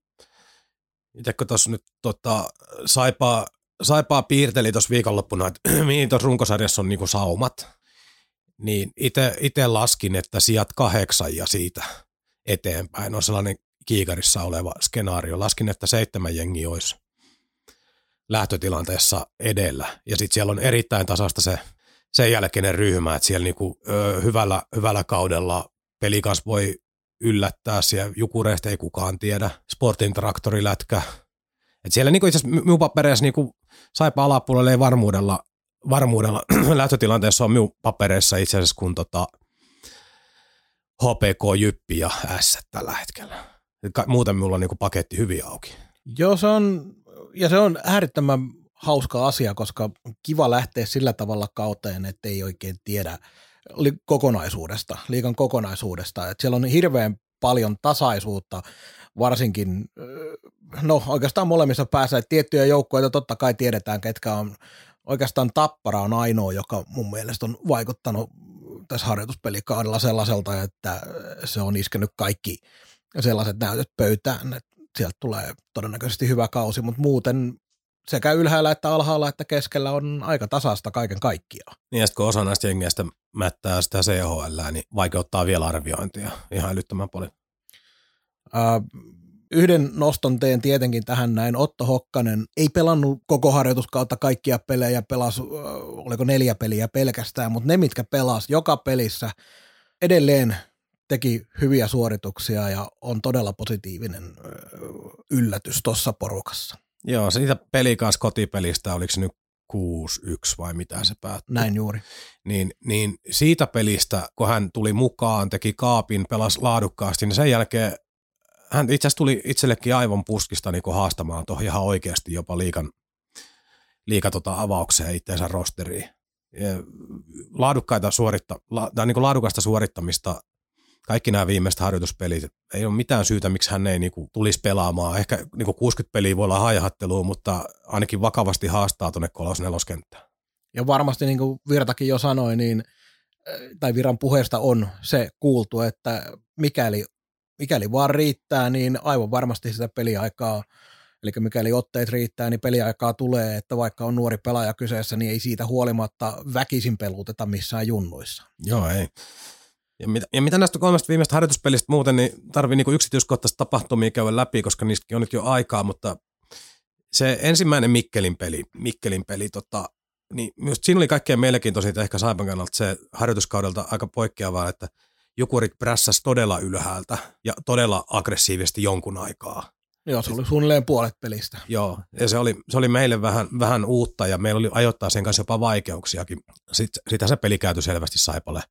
itsekö tuossa nyt tota, Saipaa, Saipaa piirteli tuossa viikonloppuna, että [CLEARS THROAT] mihin tuossa runkosarjassa on niinku saumat, niin itse laskin, että sijat kahdeksan ja siitä eteenpäin on sellainen kiikarissa oleva skenaario. Laskin, että seitsemän jengi olisi lähtötilanteessa edellä. Ja sitten siellä on erittäin tasasta se sen jälkeinen ryhmä, että siellä niinku, ö, hyvällä, hyvällä kaudella pelikas voi yllättää, siellä Jukureista ei kukaan tiedä, Sportin traktorilätkä. Et siellä niinku itse asiassa minun papereissa niinku saipa alapuolelle ei varmuudella, varmuudella [CLEARS THROAT] lähtötilanteessa on minun papereissa itse asiassa kun tota, HPK, Jyppi ja S tällä hetkellä. Muuten minulla on niinku paketti hyvin auki.
Joo, se on, ja se on äärettömän hauska asia, koska kiva lähteä sillä tavalla kauteen, että ei oikein tiedä kokonaisuudesta, liikan kokonaisuudesta. Että siellä on hirveän paljon tasaisuutta, varsinkin, no oikeastaan molemmissa päässä, että tiettyjä joukkoja totta kai tiedetään, ketkä on, oikeastaan Tappara on ainoa, joka mun mielestä on vaikuttanut tässä harjoituspelikaudella sellaiselta, että se on iskenyt kaikki sellaiset näytöt pöytään, että sieltä tulee todennäköisesti hyvä kausi, mutta muuten sekä ylhäällä että alhaalla että keskellä on aika tasasta kaiken kaikkiaan.
Niin ja kun osa näistä jengeistä mättää sitä CHL, niin vaikeuttaa vielä arviointia ihan älyttömän paljon.
Uh, yhden noston teen tietenkin tähän näin. Otto Hokkanen ei pelannut koko harjoituskautta kaikkia pelejä, pelasi, uh, oliko neljä peliä pelkästään, mutta ne, mitkä pelas joka pelissä, edelleen teki hyviä suorituksia ja on todella positiivinen uh, yllätys tuossa porukassa.
Joo, siitä peli kanssa kotipelistä, oliko se nyt 6-1 vai mitä se päättyi.
Näin juuri.
Niin, niin siitä pelistä, kun hän tuli mukaan, teki kaapin, pelasi laadukkaasti, niin sen jälkeen hän itse asiassa tuli itsellekin aivan puskista niin haastamaan tuohon ihan oikeasti jopa liikan, liika tota avaukseen itseensä rosteriin. Laadukkaita suoritta, la, niin kuin laadukasta suorittamista kaikki nämä viimeiset harjoituspelit, ei ole mitään syytä, miksi hän ei niin kuin, tulisi pelaamaan. Ehkä niin kuin 60 peliä voi olla haihattelua, mutta ainakin vakavasti haastaa tuonne kolosneloskenttään.
Ja varmasti niin kuin Virtakin jo sanoi, niin, äh, tai Viran puheesta on se kuultu, että mikäli, mikäli vaan riittää, niin aivan varmasti sitä peliaikaa Eli mikäli otteet riittää, niin peliaikaa tulee, että vaikka on nuori pelaaja kyseessä, niin ei siitä huolimatta väkisin peluteta missään junnuissa.
Joo, ei. Ja mitä, ja mitä näistä kolmesta viimeistä harjoituspelistä muuten, niin tarvii niinku yksityiskohtaista tapahtumia käydä läpi, koska niistäkin on nyt jo aikaa, mutta se ensimmäinen Mikkelin peli, Mikkelin peli tota, niin myös siinä oli kaikkein mielenkiintoisinta ehkä Saipan kannalta se harjoituskaudelta aika poikkeavaa, että Jukurit prässäs todella ylhäältä ja todella aggressiivisesti jonkun aikaa.
Joo, se oli suunnilleen puolet pelistä.
Joo, ja se oli, se oli meille vähän, vähän uutta ja meillä oli ajoittaa sen kanssa jopa vaikeuksiakin. Sitten, sitä se peli käyty selvästi Saipalle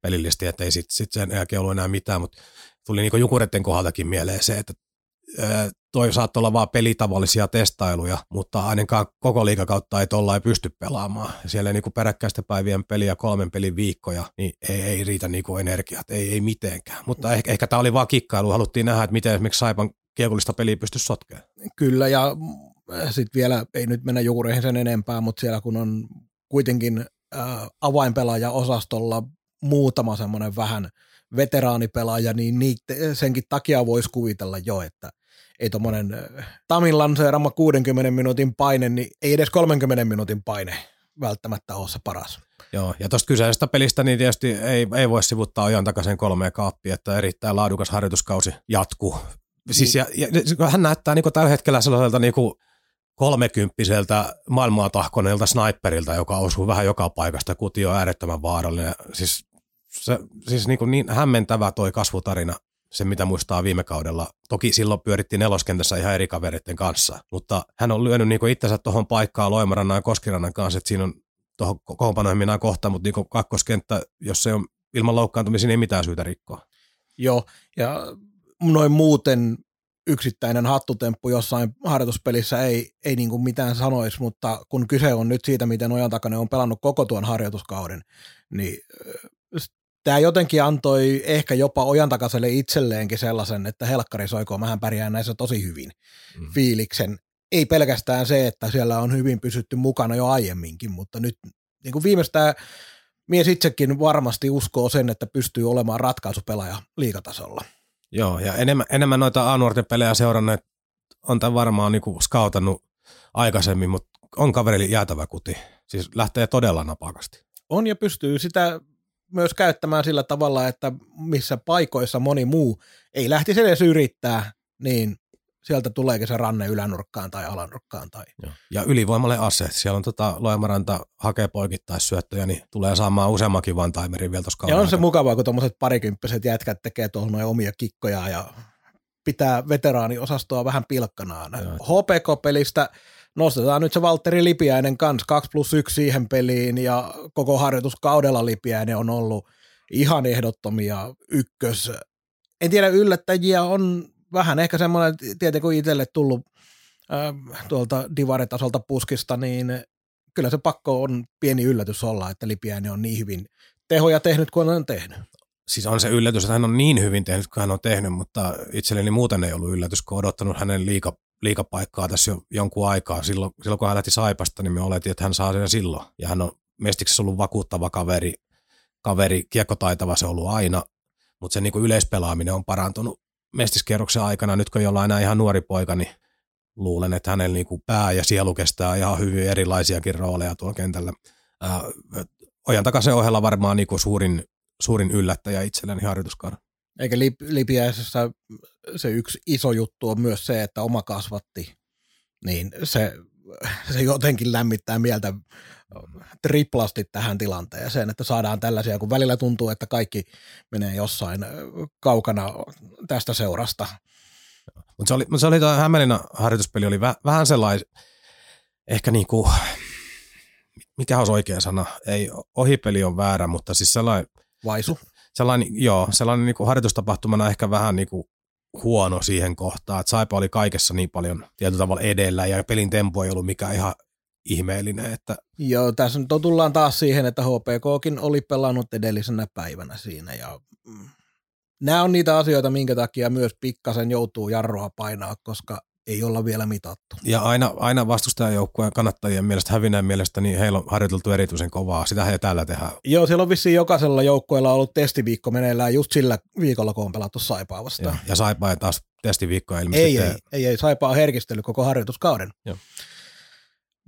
pelillisesti, että ei sitten sit sen jälkeen ollut enää mitään, mutta tuli niin Jukuretten kohdaltakin mieleen se, että toi saattoi olla vaan pelitavallisia testailuja, mutta ainakaan koko liikakautta ei tuolla ei pysty pelaamaan. Siellä niin peräkkäistä päivien peliä kolmen pelin viikkoja, niin ei, ei riitä niin energiat, ei, ei mitenkään. Mutta ehkä, ehkä tämä oli vaan kikkailu, haluttiin nähdä, että miten esimerkiksi Saipan kiekollista peliä pystyisi sotkemaan.
Kyllä, ja sitten vielä, ei nyt mennä juureihin sen enempää, mutta siellä kun on kuitenkin äh, avainpelaaja osastolla muutama semmoinen vähän veteraanipelaaja, niin niitä, senkin takia voisi kuvitella jo, että ei tuommoinen äh, Tamin lanseerama 60 minuutin paine, niin ei edes 30 minuutin paine välttämättä ole se paras.
Joo, ja tuosta kyseisestä pelistä niin tietysti ei, ei voi sivuttaa ajan takaisin kolmeen kaappia, että erittäin laadukas harjoituskausi jatkuu. Siis niin. ja, ja, hän näyttää niin tällä hetkellä sellaiselta niin kuin kolmekymppiseltä maailmaa tahkoneelta sniperilta, joka osuu vähän joka paikasta. Kuti on äärettömän vaarallinen. Siis se, siis niin, kuin niin hämmentävä toi kasvutarina, se mitä muistaa viime kaudella. Toki silloin pyörittiin neloskentässä ihan eri kavereiden kanssa, mutta hän on lyönyt niin itsensä tuohon paikkaan Loimarannan ja Koskirannan kanssa, että siinä on tuohon kokoonpanoihin minä kohta, mutta niin kakkoskenttä, jos se on ilman loukkaantumisia, niin ei mitään syytä rikkoa.
Joo, ja noin muuten yksittäinen hattutemppu jossain harjoituspelissä ei, ei niin kuin mitään sanoisi, mutta kun kyse on nyt siitä, miten Ojan takana on pelannut koko tuon harjoituskauden, niin tämä jotenkin antoi ehkä jopa Ojan takaiselle itselleenkin sellaisen, että helkkari soikoo, mähän pärjään näissä tosi hyvin mm. fiiliksen. Ei pelkästään se, että siellä on hyvin pysytty mukana jo aiemminkin, mutta nyt niin kuin viimeistään mies itsekin varmasti uskoo sen, että pystyy olemaan ratkaisupelaaja liikatasolla.
Joo, ja enemmän, enemmän noita A-nuorten pelejä seuranneet on tämän varmaan niin skautannut aikaisemmin, mutta on kaverille jäätävä kuti. Siis lähtee todella napakasti.
On ja pystyy sitä myös käyttämään sillä tavalla, että missä paikoissa moni muu ei lähtisi edes yrittää, niin sieltä tuleekin se ranne ylänurkkaan tai alanurkkaan. Tai...
Joo. Ja ylivoimalle ase. Siellä on tota, Loimaranta hakee poikittaisyöttöjä, niin tulee saamaan useammankin one timerin vielä tuossa
Ja on se mukavaa, kun tuommoiset parikymppiset jätkät tekee tuohon noin omia kikkoja ja pitää veteraaniosastoa vähän pilkkanaan. HPK-pelistä nostetaan nyt se Valtteri Lipiäinen kanssa 2 plus 1 siihen peliin ja koko harjoituskaudella Lipiäinen on ollut ihan ehdottomia ykkös. En tiedä, yllättäjiä on vähän ehkä semmoinen, tietenkin kun itselle tullut äh, tuolta divaritasolta puskista, niin kyllä se pakko on pieni yllätys olla, että Lipiäinen on niin hyvin tehoja tehnyt kuin on tehnyt.
Siis on se yllätys, että hän on niin hyvin tehnyt kuin hän on tehnyt, mutta itselleni muuten ei ollut yllätys, kun odottanut hänen liika, liikapaikkaa tässä jo jonkun aikaa. Silloin, silloin kun hän lähti Saipasta, niin me oletin, että hän saa sen silloin. Ja hän on mestiksessä ollut vakuuttava kaveri, kaveri kiekkotaitava se on ollut aina, mutta se niin kuin yleispelaaminen on parantunut mestiskierroksen aikana, nyt kun olla enää ihan nuori poika, niin luulen, että hänellä niin kuin pää ja sielu kestää ihan hyvin erilaisiakin rooleja tuolla kentällä. Ää, ojan takaisen ohella varmaan niin kuin suurin, suurin yllättäjä itselleni harjoituskauden.
Eikä Lipiäisessä se yksi iso juttu on myös se, että oma kasvatti, niin se, se jotenkin lämmittää mieltä triplasti tähän tilanteeseen, että saadaan tällaisia, kun välillä tuntuu, että kaikki menee jossain kaukana tästä seurasta.
Mutta se oli, mut se oli Hämeenlinnan harjoituspeli oli väh, vähän sellainen, ehkä niinku, mikä olisi oikea sana, ei ohipeli on väärä, mutta siis sellainen,
Vaisu.
Sellainen, joo, sellainen niinku harjoitustapahtumana ehkä vähän niinku huono siihen kohtaan, että Saipa oli kaikessa niin paljon tietyllä tavalla edellä ja pelin tempo ei ollut mikään ihan ihmeellinen. Että...
Joo, tässä nyt tullaan taas siihen, että HPKkin oli pelannut edellisenä päivänä siinä ja mm, nämä on niitä asioita, minkä takia myös pikkasen joutuu jarroa painaa, koska ei olla vielä mitattu.
Ja aina, aina vastustajajoukkueen kannattajien mielestä, hävineen mielestä, niin heillä on harjoiteltu erityisen kovaa. Sitä he täällä tehdään.
Joo, siellä on vissiin jokaisella joukkueella ollut testiviikko meneillään just sillä viikolla, kun on pelattu Saipaa vastaan.
Ja, ja Saipaa taas testiviikkoa
ilmeisesti. Ei, ei, ei, ei, Saipaa on herkistellyt koko harjoituskauden.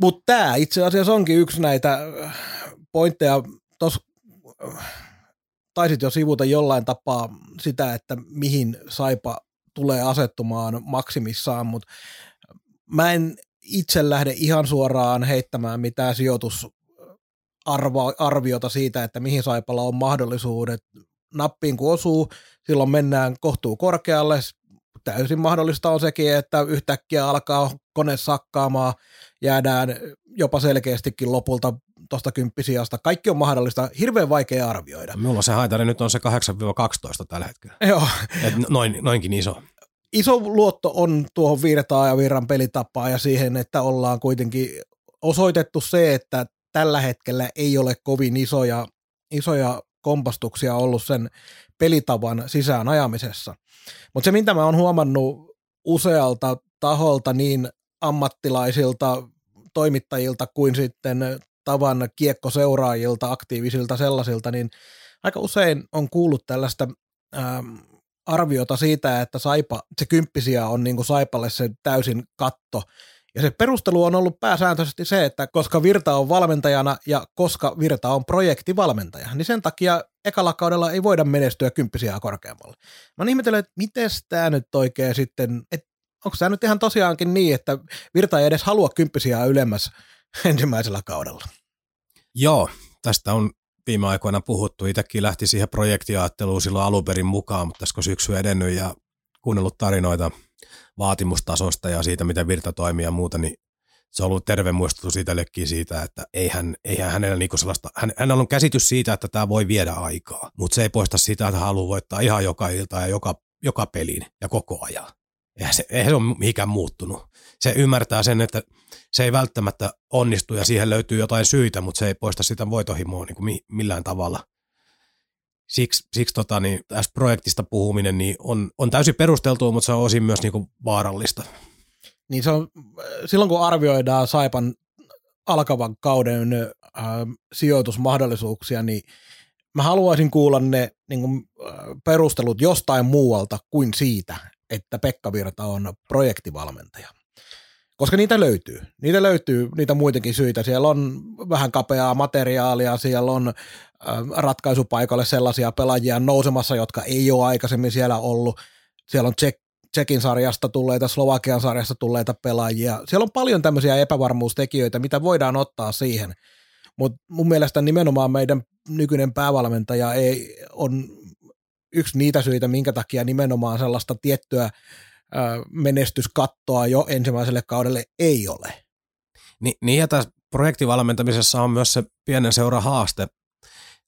Mutta tämä itse asiassa onkin yksi näitä äh, pointteja. Tuossa äh, taisit jo sivuta jollain tapaa sitä, että mihin Saipa tulee asettumaan maksimissaan, mutta mä en itse lähde ihan suoraan heittämään mitään sijoitusarviota siitä, että mihin Saipalla on mahdollisuudet. Nappiin kun osuu, silloin mennään kohtuu korkealle. Täysin mahdollista on sekin, että yhtäkkiä alkaa kone sakkaamaan – jäädään jopa selkeästikin lopulta tuosta kymppisiasta. Kaikki on mahdollista, hirveän vaikea arvioida.
Minulla se haitari nyt on se 8-12 tällä hetkellä.
Joo.
Et noin, noinkin iso.
Iso luotto on tuohon virtaan ja virran pelitapaan ja siihen, että ollaan kuitenkin osoitettu se, että tällä hetkellä ei ole kovin isoja, isoja kompastuksia ollut sen pelitavan sisään ajamisessa. Mutta se, mitä mä oon huomannut usealta taholta, niin ammattilaisilta toimittajilta kuin sitten tavan kiekkoseuraajilta, aktiivisilta sellaisilta, niin aika usein on kuullut tällaista ähm, arviota siitä, että Saipa, se kymppisiä on niin kuin Saipalle se täysin katto. Ja se perustelu on ollut pääsääntöisesti se, että koska Virta on valmentajana ja koska Virta on projektivalmentaja, niin sen takia ekalla kaudella ei voida menestyä kymppisiä korkeammalle. Mä ihmetellyt, että miten tämä nyt oikein sitten, että onko tämä nyt ihan tosiaankin niin, että Virta ei edes halua kymppisiä ylemmäs ensimmäisellä kaudella?
Joo, tästä on viime aikoina puhuttu. Itsekin lähti siihen projektiaatteluun silloin alun perin mukaan, mutta tässä kun syksy edennyt ja kuunnellut tarinoita vaatimustasosta ja siitä, miten virta toimii ja muuta, niin se on ollut terve muistutus itsellekin siitä, että eihän, eihän hänellä niinku sellaista, hän, hänellä on käsitys siitä, että tämä voi viedä aikaa, mutta se ei poista sitä, että haluaa voittaa ihan joka ilta ja joka, joka pelin ja koko ajan. Eihän se, eihän se ole mihinkään muuttunut. Se ymmärtää sen, että se ei välttämättä onnistu ja siihen löytyy jotain syitä, mutta se ei poista sitä voitohimoa niin kuin millään tavalla. Siksi, siksi tota, niin, tästä projektista puhuminen niin on, on täysin perusteltua, mutta se on osin myös niin kuin vaarallista.
Niin se on, silloin kun arvioidaan Saipan alkavan kauden äh, sijoitusmahdollisuuksia, niin mä haluaisin kuulla ne niin kuin, äh, perustelut jostain muualta kuin siitä, että Pekka Virta on projektivalmentaja. Koska niitä löytyy. Niitä löytyy niitä muitakin syitä. Siellä on vähän kapeaa materiaalia, siellä on äh, ratkaisupaikalle sellaisia pelaajia nousemassa, jotka ei ole aikaisemmin siellä ollut. Siellä on Tsek, Tsekin sarjasta tulleita, Slovakian sarjasta tulleita pelaajia. Siellä on paljon tämmöisiä epävarmuustekijöitä, mitä voidaan ottaa siihen. Mutta mun mielestä nimenomaan meidän nykyinen päävalmentaja ei, on yksi niitä syitä, minkä takia nimenomaan sellaista tiettyä menestyskattoa jo ensimmäiselle kaudelle ei ole.
Ni, niin ja tässä projektivalmentamisessa on myös se pienen seura haaste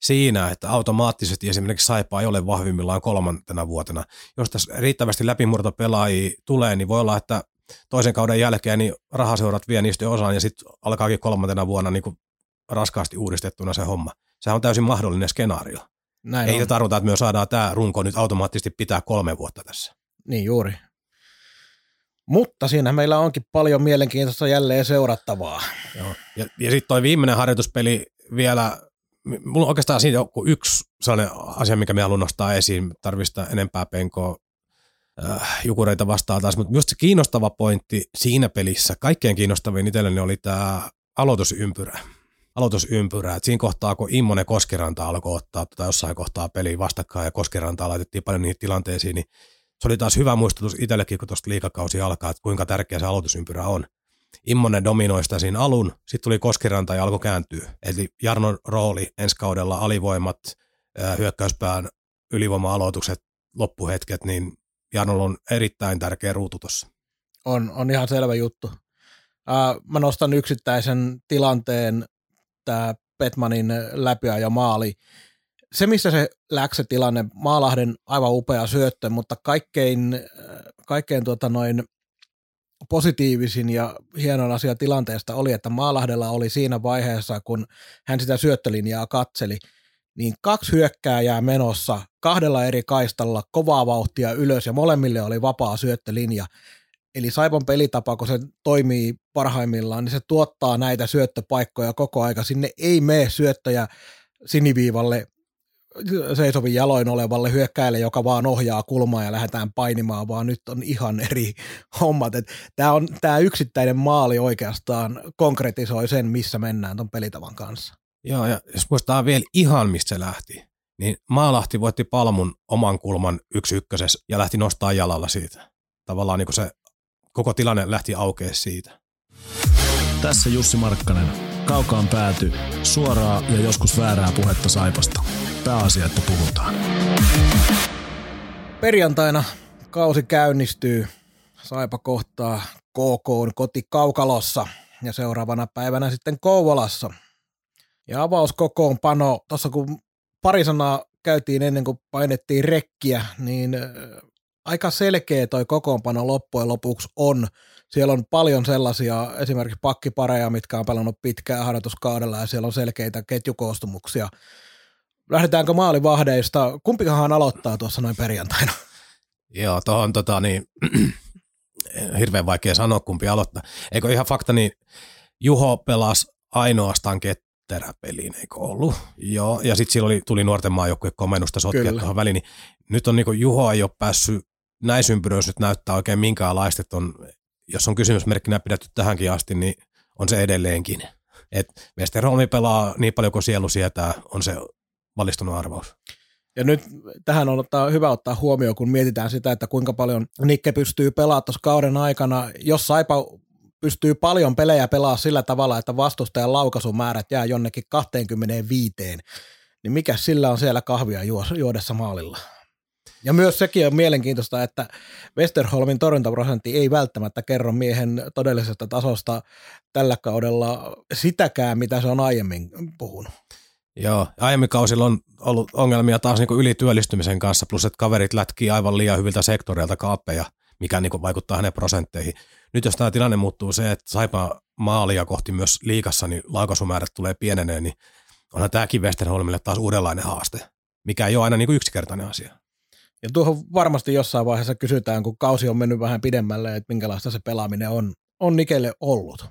siinä, että automaattisesti esimerkiksi Saipa ei ole vahvimmillaan kolmantena vuotena. Jos tässä riittävästi läpimurtopelaajia tulee, niin voi olla, että toisen kauden jälkeen niin rahaseurat vie niistä osaan ja sitten alkaakin kolmantena vuonna niin kuin raskaasti uudistettuna se homma. Se on täysin mahdollinen skenaario. Näin Ei on. tarvita, että me saadaan tämä runko nyt automaattisesti pitää kolme vuotta tässä.
Niin juuri. Mutta siinä meillä onkin paljon mielenkiintoista jälleen seurattavaa.
Joo. Ja, ja sitten toi viimeinen harjoituspeli vielä, mulla on oikeastaan siinä joku yksi sellainen asia, mikä me haluan nostaa esiin, tarvista enempää penkoa äh, jukureita vastaan taas, mutta myös se kiinnostava pointti siinä pelissä, kaikkein kiinnostavin itselleni oli tämä aloitusympyrä. Aloitusympyrä, että siinä kohtaa, kun Immonen Koskiranta alkoi ottaa tota jossain kohtaa peliä vastakkain ja Koskirantaa laitettiin paljon niihin tilanteisiin, niin se oli taas hyvä muistutus itsellekin, kun tuosta liikakausi alkaa, että kuinka tärkeä se aloitusympyrä on. Immonen dominoista siinä alun, sitten tuli Koskiranta ja alkoi kääntyä. Eli Jarnon rooli ensi kaudella, alivoimat, hyökkäyspään ylivoima-aloitukset, loppuhetket, niin Jarnolla on erittäin tärkeä ruutu tuossa.
On, on ihan selvä juttu. mä nostan yksittäisen tilanteen, tämä Petmanin läpiä ja maali se, missä se läksi se tilanne, Maalahden aivan upea syöttö, mutta kaikkein, kaikkein tuota noin positiivisin ja hienon asia tilanteesta oli, että Maalahdella oli siinä vaiheessa, kun hän sitä syöttölinjaa katseli, niin kaksi hyökkääjää menossa kahdella eri kaistalla kovaa vauhtia ylös ja molemmille oli vapaa syöttölinja. Eli Saipon pelitapa, kun se toimii parhaimmillaan, niin se tuottaa näitä syöttöpaikkoja koko aika. Sinne ei mene syöttöjä siniviivalle seisovin jaloin olevalle hyökkäille, joka vaan ohjaa kulmaa ja lähdetään painimaan, vaan nyt on ihan eri hommat. Tämä, on, yksittäinen maali oikeastaan konkretisoi sen, missä mennään tuon pelitavan kanssa.
Joo, ja jos muistaa vielä ihan mistä se lähti, niin Maalahti voitti Palmun oman kulman yksi ykkösessä ja lähti nostaa jalalla siitä. Tavallaan niin se koko tilanne lähti aukeaa siitä.
Tässä Jussi Markkanen. Kaukaan pääty. Suoraa ja joskus väärää puhetta Saipasta. Pääasia, että puhutaan.
Perjantaina kausi käynnistyy. Saipa kohtaa KK on kotikaukalossa ja seuraavana päivänä sitten Kouvolassa. Ja avauskokoonpano, tuossa kun pari sanaa käytiin ennen kuin painettiin rekkiä, niin aika selkeä toi kokoonpano loppujen lopuksi on. Siellä on paljon sellaisia esimerkiksi pakkipareja, mitkä on pelannut pitkään harjoituskaudella ja siellä on selkeitä ketjukoostumuksia. Lähdetäänkö maalivahdeista? Kumpikahan aloittaa tuossa noin perjantaina?
Joo, tuohon tota, niin, [CLEARS THROAT] hirveän vaikea sanoa kumpi aloittaa. Eikö ihan fakta, niin Juho pelasi ainoastaan ketteräpeliin, eikö ollut? Joo, ja sitten sillä oli, tuli nuorten maajoukkueen komennusta sotkia tuohon väliin, niin nyt on niin kuin, Juho ei ole päässyt näissä ympyröissä nyt näyttää oikein minkäänlaista, että on, jos on kysymysmerkkinä pidetty tähänkin asti, niin on se edelleenkin. Et Westerholmi pelaa niin paljon kuin sielu sietää, on se valistunut arvaus.
Ja nyt tähän on ottaa, hyvä ottaa huomioon, kun mietitään sitä, että kuinka paljon Nikke pystyy pelaamaan tuossa kauden aikana. Jos Saipa pystyy paljon pelejä pelaamaan sillä tavalla, että vastustajan laukaisumäärät jää jonnekin 25, niin mikä sillä on siellä kahvia juodessa maalilla? Ja myös sekin on mielenkiintoista, että Westerholmin torjuntaprosentti ei välttämättä kerro miehen todellisesta tasosta tällä kaudella sitäkään, mitä se on aiemmin puhunut.
Joo, aiemmin kausilla on ollut ongelmia taas niin ylityöllistymisen kanssa, plus että kaverit lätkii aivan liian hyviltä sektoreilta kaappeja, mikä niin vaikuttaa hänen prosentteihin. Nyt jos tämä tilanne muuttuu se, että saipa maalia kohti myös liikassa, niin laukaisumäärät tulee pienenee, niin onhan tämäkin Westerholmille taas uudenlainen haaste, mikä ei ole aina niin yksinkertainen asia.
Ja tuohon varmasti jossain vaiheessa kysytään, kun kausi on mennyt vähän pidemmälle, että minkälaista se pelaaminen on, on Nikelle ollut.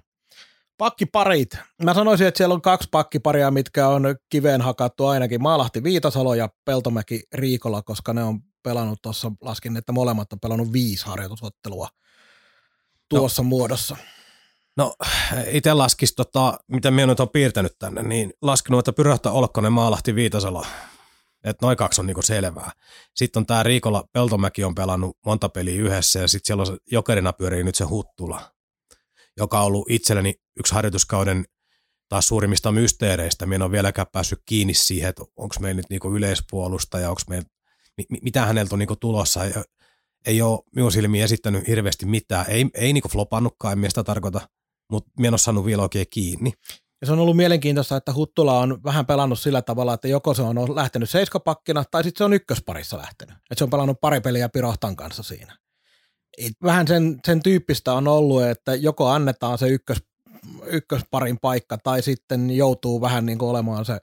Pakkiparit. Mä sanoisin, että siellä on kaksi pakkiparia, mitkä on kiveen hakattu ainakin. Maalahti Viitasalo ja Peltomäki Riikola, koska ne on pelannut tuossa, laskin, että molemmat on pelannut viisi harjoitusottelua tuossa no, muodossa.
No itse laskisi, tota, mitä minä nyt on piirtänyt tänne, niin laskenut, että Pyröhtä Olkkonen maalahti Viitasalo. Että noin kaksi on niinku selvää. Sitten on tämä Riikola Peltomäki on pelannut monta peliä yhdessä ja sitten siellä on jokerina pyörii nyt se Huttula, joka on ollut itselleni yksi harjoituskauden taas suurimmista mysteereistä. Minä ole vieläkään päässyt kiinni siihen, että onko meillä nyt niinku yleispuolustaja, onko meillä, mitä häneltä on niinku tulossa. Ja ei ole minun silmiin esittänyt hirveästi mitään. Ei, ei niinku flopannutkaan, en sitä tarkoita, mutta minä en ole saanut vielä oikein kiinni.
Ja se on ollut mielenkiintoista, että Huttula on vähän pelannut sillä tavalla, että joko se on lähtenyt seiskapakkina tai sitten se on ykkösparissa lähtenyt. Että se on pelannut pari peliä Pirohtan kanssa siinä. Et vähän sen, sen tyyppistä on ollut, että joko annetaan se ykkös, ykkösparin paikka tai sitten joutuu vähän niin kuin olemaan se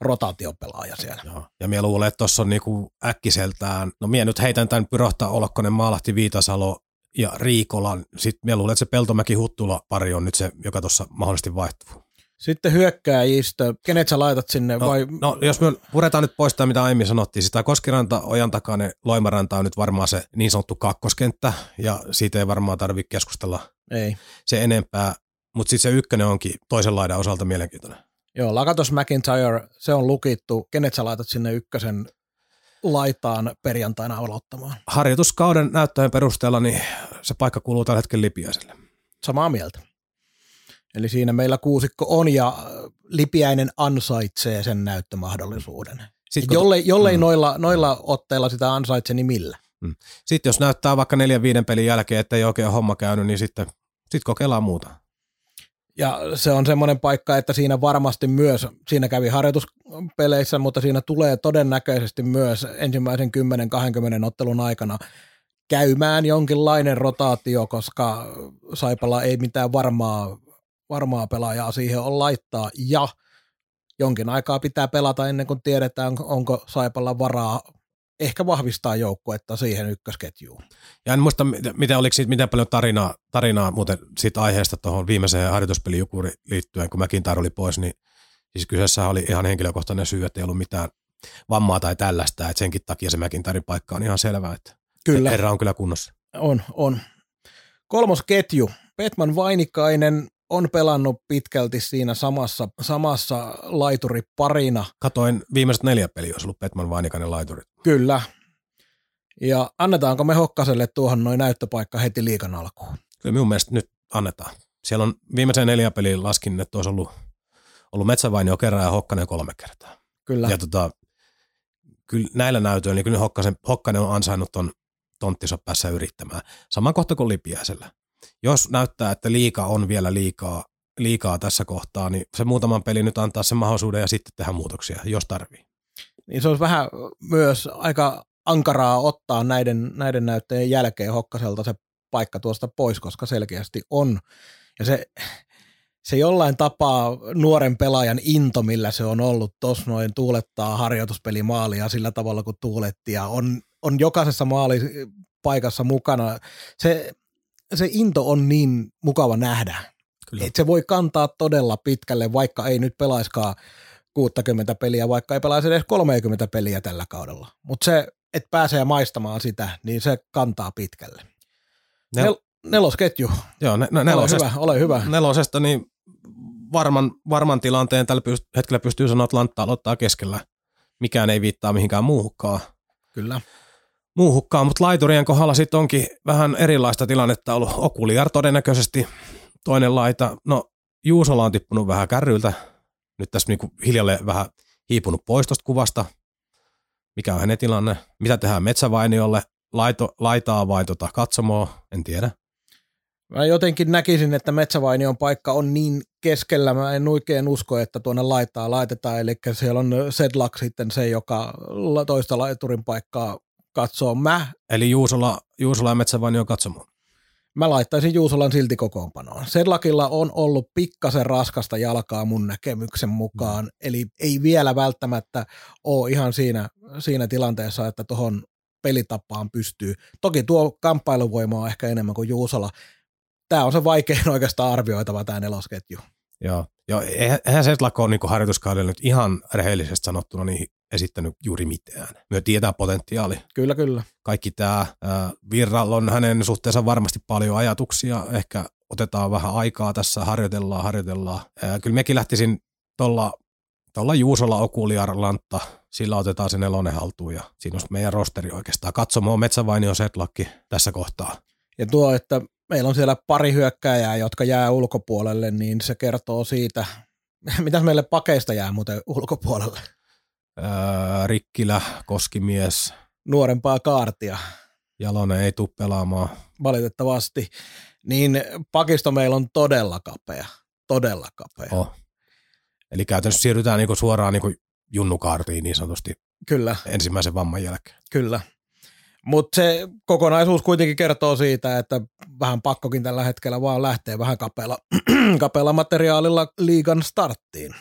rotaatiopelaaja siellä. Joo.
Ja minä luulen, että tuossa on niinku äkkiseltään, no minä nyt heitän tämän Pyrohta Olokkonen, Maalahti, Viitasalo ja Riikolan. Sitten minä luulen, että se Peltomäki Huttula pari on nyt se, joka tuossa mahdollisesti vaihtuu.
Sitten hyökkääjistä, kenet sä laitat sinne
no,
vai?
No jos me puretaan nyt pois tämä, mitä aiemmin sanottiin, sitä Koskiranta, Ojantakainen, Loimaranta on nyt varmaan se niin sanottu kakkoskenttä, ja siitä ei varmaan tarvitse keskustella
ei.
se enempää, mutta sitten se ykkönen onkin toisen laidan osalta mielenkiintoinen.
Joo, Lakatos McIntyre, se on lukittu. Kenet sä laitat sinne ykkösen laitaan perjantaina aloittamaan?
Harjoituskauden näyttöjen perusteella niin se paikka kuuluu tällä hetkellä Lipiäiselle.
Samaa mieltä. Eli siinä meillä kuusikko on ja Lipiäinen ansaitsee sen näyttömahdollisuuden. Sitten, jollei jollei mm. noilla, noilla otteilla sitä ansaitse, niin millä? Mm.
Sitten jos näyttää vaikka neljän viiden pelin jälkeen, että ei oikein homma käynyt, niin sitten sit kokeillaan muuta.
Ja se on semmoinen paikka, että siinä varmasti myös, siinä kävi harjoituspeleissä, mutta siinä tulee todennäköisesti myös ensimmäisen 10-20 ottelun aikana käymään jonkinlainen rotaatio, koska Saipalla ei mitään varmaa varmaa pelaajaa siihen on laittaa ja jonkin aikaa pitää pelata ennen kuin tiedetään, onko Saipalla varaa ehkä vahvistaa joukkuetta siihen ykkösketjuun.
Ja en muista, miten, oliko siitä miten paljon tarinaa, tarinaa muuten siitä aiheesta tuohon viimeiseen harjoituspelijukuun liittyen, kun mäkin oli pois, niin siis kyseessä oli ihan henkilökohtainen syy, että ei ollut mitään vammaa tai tällaista, että senkin takia se McIntyren paikka on ihan selvää, että kyllä. herra on kyllä kunnossa.
On, on. Kolmos ketju. Petman Vainikainen on pelannut pitkälti siinä samassa, samassa laituriparina.
Katoin viimeiset neljä peliä, olisi ollut Petman Vainikainen laituri.
Kyllä. Ja annetaanko me Hokkaselle tuohon noin näyttöpaikka heti liikan alkuun?
Kyllä minun mielestä nyt annetaan. Siellä on viimeiseen neljä peliä laskin, että olisi ollut, ollut Metsävainio kerran ja Hokkanen kolme kertaa.
Kyllä.
Ja tota, kyllä näillä näytöillä, niin kyllä Hokkasen, Hokkanen on ansainnut ton tonttinsa päässä yrittämään. Sama kohta kuin Lipiäisellä jos näyttää, että liika on vielä liikaa, liikaa tässä kohtaa, niin se muutaman peli nyt antaa sen mahdollisuuden ja sitten tehdä muutoksia, jos tarvii.
Niin se olisi vähän myös aika ankaraa ottaa näiden, näiden näyttöjen jälkeen Hokkaselta se paikka tuosta pois, koska selkeästi on. Ja se, se jollain tapaa nuoren pelaajan into, millä se on ollut tuossa noin tuulettaa harjoituspelimaalia sillä tavalla, kun tuuletti ja on, on jokaisessa maalipaikassa mukana. Se, se into on niin mukava nähdä. Kyllä. Et se voi kantaa todella pitkälle, vaikka ei nyt pelaiskaan 60 peliä, vaikka ei pelaisi edes 30 peliä tällä kaudella. Mutta se, että pääsee maistamaan sitä, niin se kantaa pitkälle. Nel- Nel- nelosketju.
Joo, ne, ne, nelosesta,
ole hyvä, ole hyvä.
Nelosesta niin varman, varman tilanteen tällä pyst- hetkellä pystyy sanoa, että Lantta aloittaa keskellä. Mikään ei viittaa mihinkään muuhunkaan.
Kyllä
muuhukkaan, mutta laiturien kohdalla sitten onkin vähän erilaista tilannetta ollut. Okuliar todennäköisesti toinen laita. No Juusola on tippunut vähän kärryiltä. Nyt tässä niinku hiljalleen vähän hiipunut pois tuosta kuvasta. Mikä on hänen tilanne? Mitä tehdään metsävainiolle? Laito, laitaa vai tota katsomoa? En tiedä.
Mä jotenkin näkisin, että Metsävainion paikka on niin keskellä, mä en oikein usko, että tuonne laitaa laitetaan, eli siellä on Sedlak sitten se, joka toista laiturin paikkaa katsoo. Mä,
Eli Juusola, Juusola ja Metsävainio katsomo.
mä laittaisin Juusolan silti kokoonpanoon. Sedlakilla on ollut pikkasen raskasta jalkaa mun näkemyksen mukaan, mm. eli ei vielä välttämättä ole ihan siinä, siinä tilanteessa, että tuohon pelitapaan pystyy. Toki tuo kamppailuvoima on ehkä enemmän kuin Juusola. Tämä on se vaikein [LAUGHS] oikeastaan arvioitava tämä nelosketju.
Joo. Joo, eihän Sedlak ole niin harjoituskaudella nyt ihan rehellisesti sanottuna niin esittänyt juuri mitään. Me tietää potentiaali.
Kyllä, kyllä.
Kaikki tämä Virralla on hänen suhteensa varmasti paljon ajatuksia. Ehkä otetaan vähän aikaa tässä, harjoitellaan, harjoitellaan. Ää, kyllä mekin lähtisin tuolla tuolla Juusolla Okuliar Lantta, sillä otetaan se nelonen haltuun ja siinä on meidän rosteri oikeastaan. Katsomaan Metsävainio Setlakki tässä kohtaa.
Ja tuo, että meillä on siellä pari hyökkääjää, jotka jää ulkopuolelle, niin se kertoo siitä, [LAUGHS] mitä meille pakeista jää muuten ulkopuolelle.
Ää, Rikkilä, Koskimies,
Nuorempaa kaartia,
Jalonen ei tule pelaamaan.
valitettavasti. Niin pakisto meillä on todella kapea. Todella kapea.
Oh. Eli käytännössä siirrytään niinku suoraan niinku junnukaartiin niin sanotusti
Kyllä,
ensimmäisen vamman jälkeen.
kyllä. Mutta se kokonaisuus kuitenkin kertoo siitä, että vähän pakkokin tällä hetkellä vaan lähtee vähän kapealla, [CLEARS THROAT] kapealla materiaalilla liigan starttiin.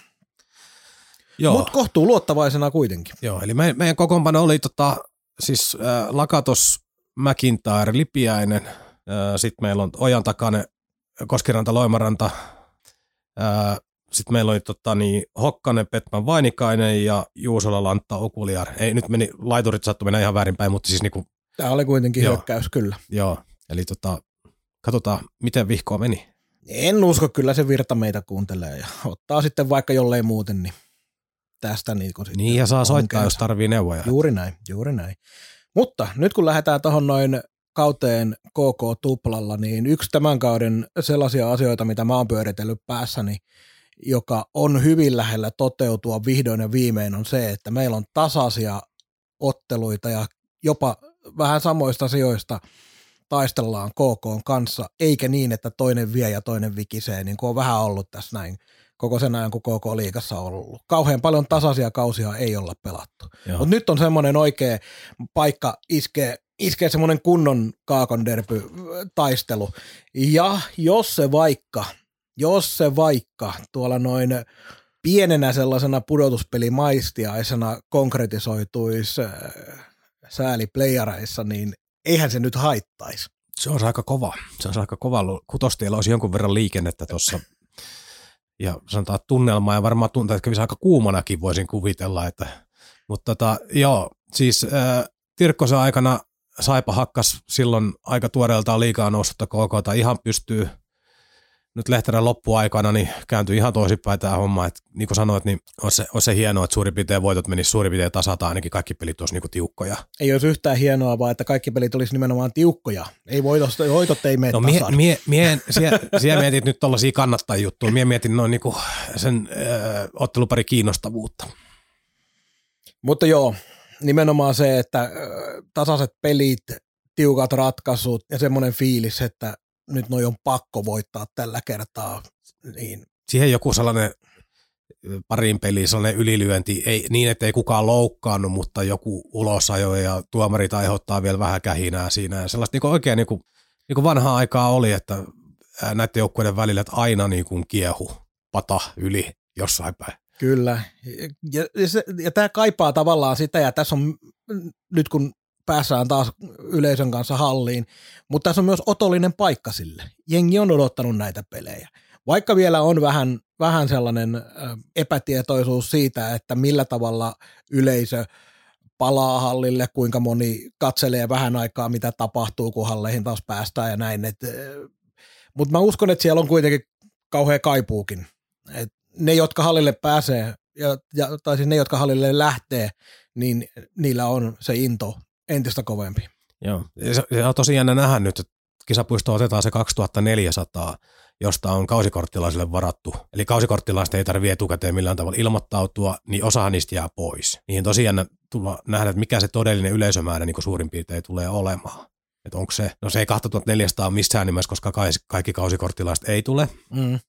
Mutta kohtuu luottavaisena kuitenkin.
joo eli me, meidän kokoonpano oli tota, siis äh, Lakatos, McIntyre, Lipiäinen, äh, sitten meillä on Ojan takane, Koskiranta, Loimaranta, äh, sitten meillä oli tota, niin, Hokkanen, Petman, Vainikainen ja Juusola, Lantta, Okuliar. Ei nyt meni, laiturit sattu mennä ihan väärinpäin, mutta siis niinku,
Tämä oli kuitenkin
Joo.
hyökkäys, kyllä.
joo. Eli tota, katsotaan, miten vihkoa meni.
En usko, kyllä se virta meitä kuuntelee ja ottaa sitten vaikka jollei muuten, niin tästä niin kuin
Niin, ja saa soittaa, jos tarvii neuvoja.
Juuri näin, juuri näin. Mutta nyt kun lähdetään tuohon noin kauteen KK Tuplalla, niin yksi tämän kauden sellaisia asioita, mitä mä oon pyöritellyt päässäni, joka on hyvin lähellä toteutua vihdoin ja viimein, on se, että meillä on tasaisia otteluita ja jopa vähän samoista asioista taistellaan KK kanssa, eikä niin, että toinen vie ja toinen vikisee, niin kuin on vähän ollut tässä näin koko sen ajan, kun KK Liigassa on ollut. Kauhean paljon tasaisia kausia ei olla pelattu. Mutta nyt on semmoinen oikea paikka iskeä iskee semmoinen kunnon kaakonderpy taistelu. Ja jos se vaikka, jos se vaikka tuolla noin pienenä sellaisena pudotuspelimaistiaisena konkretisoituisi äh, sääliplayareissa, niin eihän se nyt haittaisi.
Se on aika kova. Se on aika kova. Kutostiellä olisi jonkun verran liikennettä tuossa. Ja sanotaan tunnelmaa ja varmaan tuntuu, että kävisi aika kuumanakin voisin kuvitella. Että, mutta tota, joo, siis äh, Tirkkosen aikana Saipa hakkas silloin aika tuoreeltaan liikaa noussutta KK, ihan pystyy nyt Lehterän loppuaikana niin kääntyi ihan toisinpäin tämä homma. Et, niin kuin sanoit, niin on se, on se hienoa, että suurin piirtein voitot menisivät suurin piirtein tasata, ainakin kaikki pelit olisi niinku tiukkoja.
Ei olisi yhtään hienoa, vaan että kaikki pelit olisi nimenomaan tiukkoja. Ei voitot, voitot ei mene
No mie,
tasan.
mie, mie, siellä, siellä mietit nyt tollaisia kannattajajuttuja. Mie mietin noin niinku sen äh, ottelupari kiinnostavuutta.
Mutta joo, nimenomaan se, että tasaiset pelit, tiukat ratkaisut ja semmoinen fiilis, että nyt noi on pakko voittaa tällä kertaa. Niin,
Siihen joku sellainen parin peli, sellainen ylilyönti, ei, niin ettei kukaan loukkaannut, mutta joku ulosajo ja tuomarit aiheuttaa vielä vähän kähinää siinä. Ja sellaista niinku oikein niinku, niinku vanhaa aikaa oli, että näiden joukkueiden välillä, että aina niinku kiehu pata yli jossain päin.
kyllä. Ja, ja, se, ja tämä kaipaa tavallaan sitä, ja tässä on nyt kun päässään taas yleisön kanssa halliin, mutta tässä on myös otollinen paikka sille. Jengi on odottanut näitä pelejä. Vaikka vielä on vähän, vähän sellainen epätietoisuus siitä, että millä tavalla yleisö palaa hallille, kuinka moni katselee vähän aikaa, mitä tapahtuu, kun halleihin taas päästään ja näin. Mutta mä uskon, että siellä on kuitenkin kauhea kaipuukin. Et ne, jotka hallille pääsee, ja, ja, tai siis ne, jotka hallille lähtee, niin niillä on se into entistä kovempi.
Joo. Ja se, se on tosi jännä nähdä nyt, että kisapuisto otetaan se 2400 josta on kausikorttilaisille varattu. Eli kausikorttilaista ei tarvitse etukäteen millään tavalla ilmoittautua, niin osa niistä jää pois. Niin tosiaan tulla nähdä, että mikä se todellinen yleisömäärä niin suurin piirtein tulee olemaan. Että onko se, no se ei 2400 missään nimessä, koska kaikki kausikorttilaiset ei tule. Mm.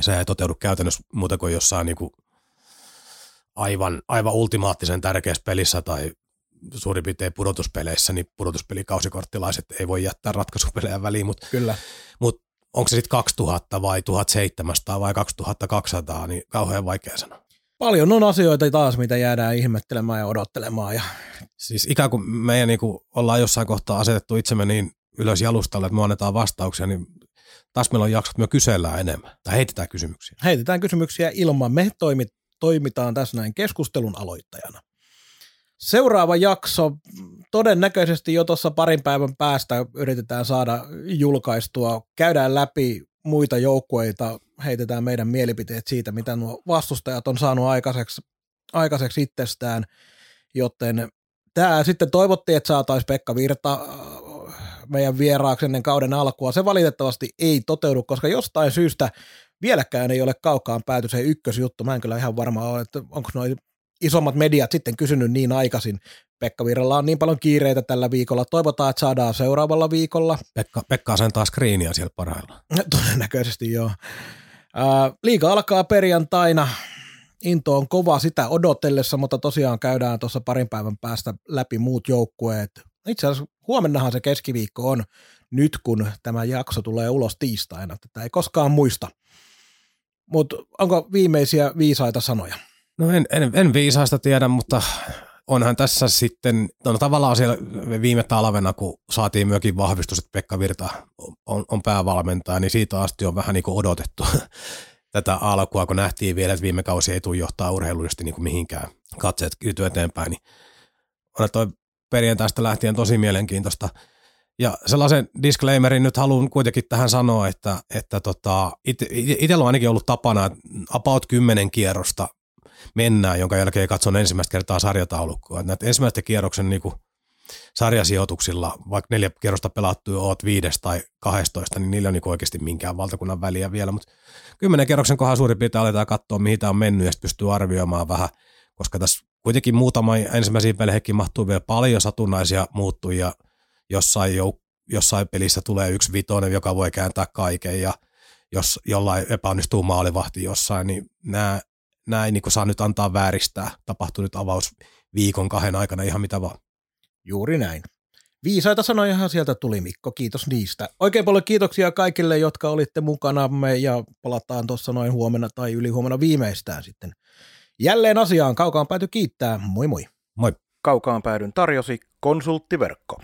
Se ei toteudu käytännössä muuta kuin jossain niin kuin aivan, aivan ultimaattisen tärkeässä pelissä tai suurin piirtein pudotuspeleissä, niin pudotuspelikausikorttilaiset ei voi jättää ratkaisupelejä väliin, mutta
Kyllä.
Mut onko se sitten 2000 vai 1700 vai 2200, niin kauhean vaikea sanoa.
Paljon on asioita taas, mitä jäädään ihmettelemään ja odottelemaan. Ja...
Siis ikään kuin meidän niin kuin ollaan jossain kohtaa asetettu itsemme niin ylös jalustalle, että me annetaan vastauksia, niin taas meillä on jaksot, että me kysellään enemmän tai heitetään kysymyksiä.
Heitetään kysymyksiä ilman. Me toimit, toimitaan tässä näin keskustelun aloittajana. Seuraava jakso todennäköisesti jo tuossa parin päivän päästä yritetään saada julkaistua. Käydään läpi muita joukkueita, heitetään meidän mielipiteet siitä, mitä nuo vastustajat on saanut aikaiseksi, aikaiseksi itsestään, joten tämä sitten toivottiin, että saataisiin Pekka Virta äh, meidän vieraaksi ennen kauden alkua. Se valitettavasti ei toteudu, koska jostain syystä vieläkään ei ole kaukaan pääty se ykkösjuttu. Mä en kyllä ihan varma ole, että onko noin isommat mediat sitten kysynyt niin aikaisin. Pekka Virralla on niin paljon kiireitä tällä viikolla. Toivotaan, että saadaan seuraavalla viikolla.
Pekka, Pekka asentaa screenia siellä parhaillaan.
Todennäköisesti joo. Ää, liiga alkaa perjantaina. Into on kova sitä odotellessa, mutta tosiaan käydään tuossa parin päivän päästä läpi muut joukkueet. Itse asiassa huomennahan se keskiviikko on nyt, kun tämä jakso tulee ulos tiistaina. Tätä ei koskaan muista. Mutta onko viimeisiä viisaita sanoja?
No en, en, en viisaista tiedä, mutta onhan tässä sitten, no tavallaan siellä viime talvena, kun saatiin myöskin vahvistus, että Pekka Virta on, on päävalmentaja, niin siitä asti on vähän niin kuin odotettu [LAUGHS] tätä alkua, kun nähtiin vielä, että viime kausi ei tule johtaa urheilullisesti niin kuin mihinkään katseet kyty eteenpäin, niin on toi perjantaista lähtien tosi mielenkiintoista. Ja sellaisen disclaimerin nyt haluan kuitenkin tähän sanoa, että, että tota, itsellä on ainakin ollut tapana, että about kymmenen kierrosta mennään, jonka jälkeen katson ensimmäistä kertaa sarjataulukkoa. Näitä ensimmäisten kierroksen niin kuin sarjasijoituksilla, vaikka neljä kierrosta pelattu oot viides tai kahdestoista, niin niillä on niin oikeasti minkään valtakunnan väliä vielä, mutta kymmenen kierroksen kohdalla suurin piirtein aletaan katsoa, mihin tämä on mennyt ja pystyy arvioimaan vähän, koska tässä kuitenkin muutama ensimmäisiin peleihin mahtuu vielä paljon satunnaisia muuttujia, jossain, jou, jossain pelissä tulee yksi vitonen, joka voi kääntää kaiken ja jos jollain epäonnistuu maalivahti jossain, niin nämä näin niin saa nyt antaa vääristää. Tapahtuu nyt avaus viikon kahden aikana ihan mitä vaan.
Juuri näin. Viisaita sanojahan sieltä tuli Mikko, kiitos niistä. Oikein paljon kiitoksia kaikille, jotka olitte mukanamme ja palataan tuossa noin huomenna tai ylihuomenna viimeistään sitten. Jälleen asiaan kaukaan pääty kiittää. Moi moi.
Moi.
Kaukaan päädyn tarjosi konsulttiverkko.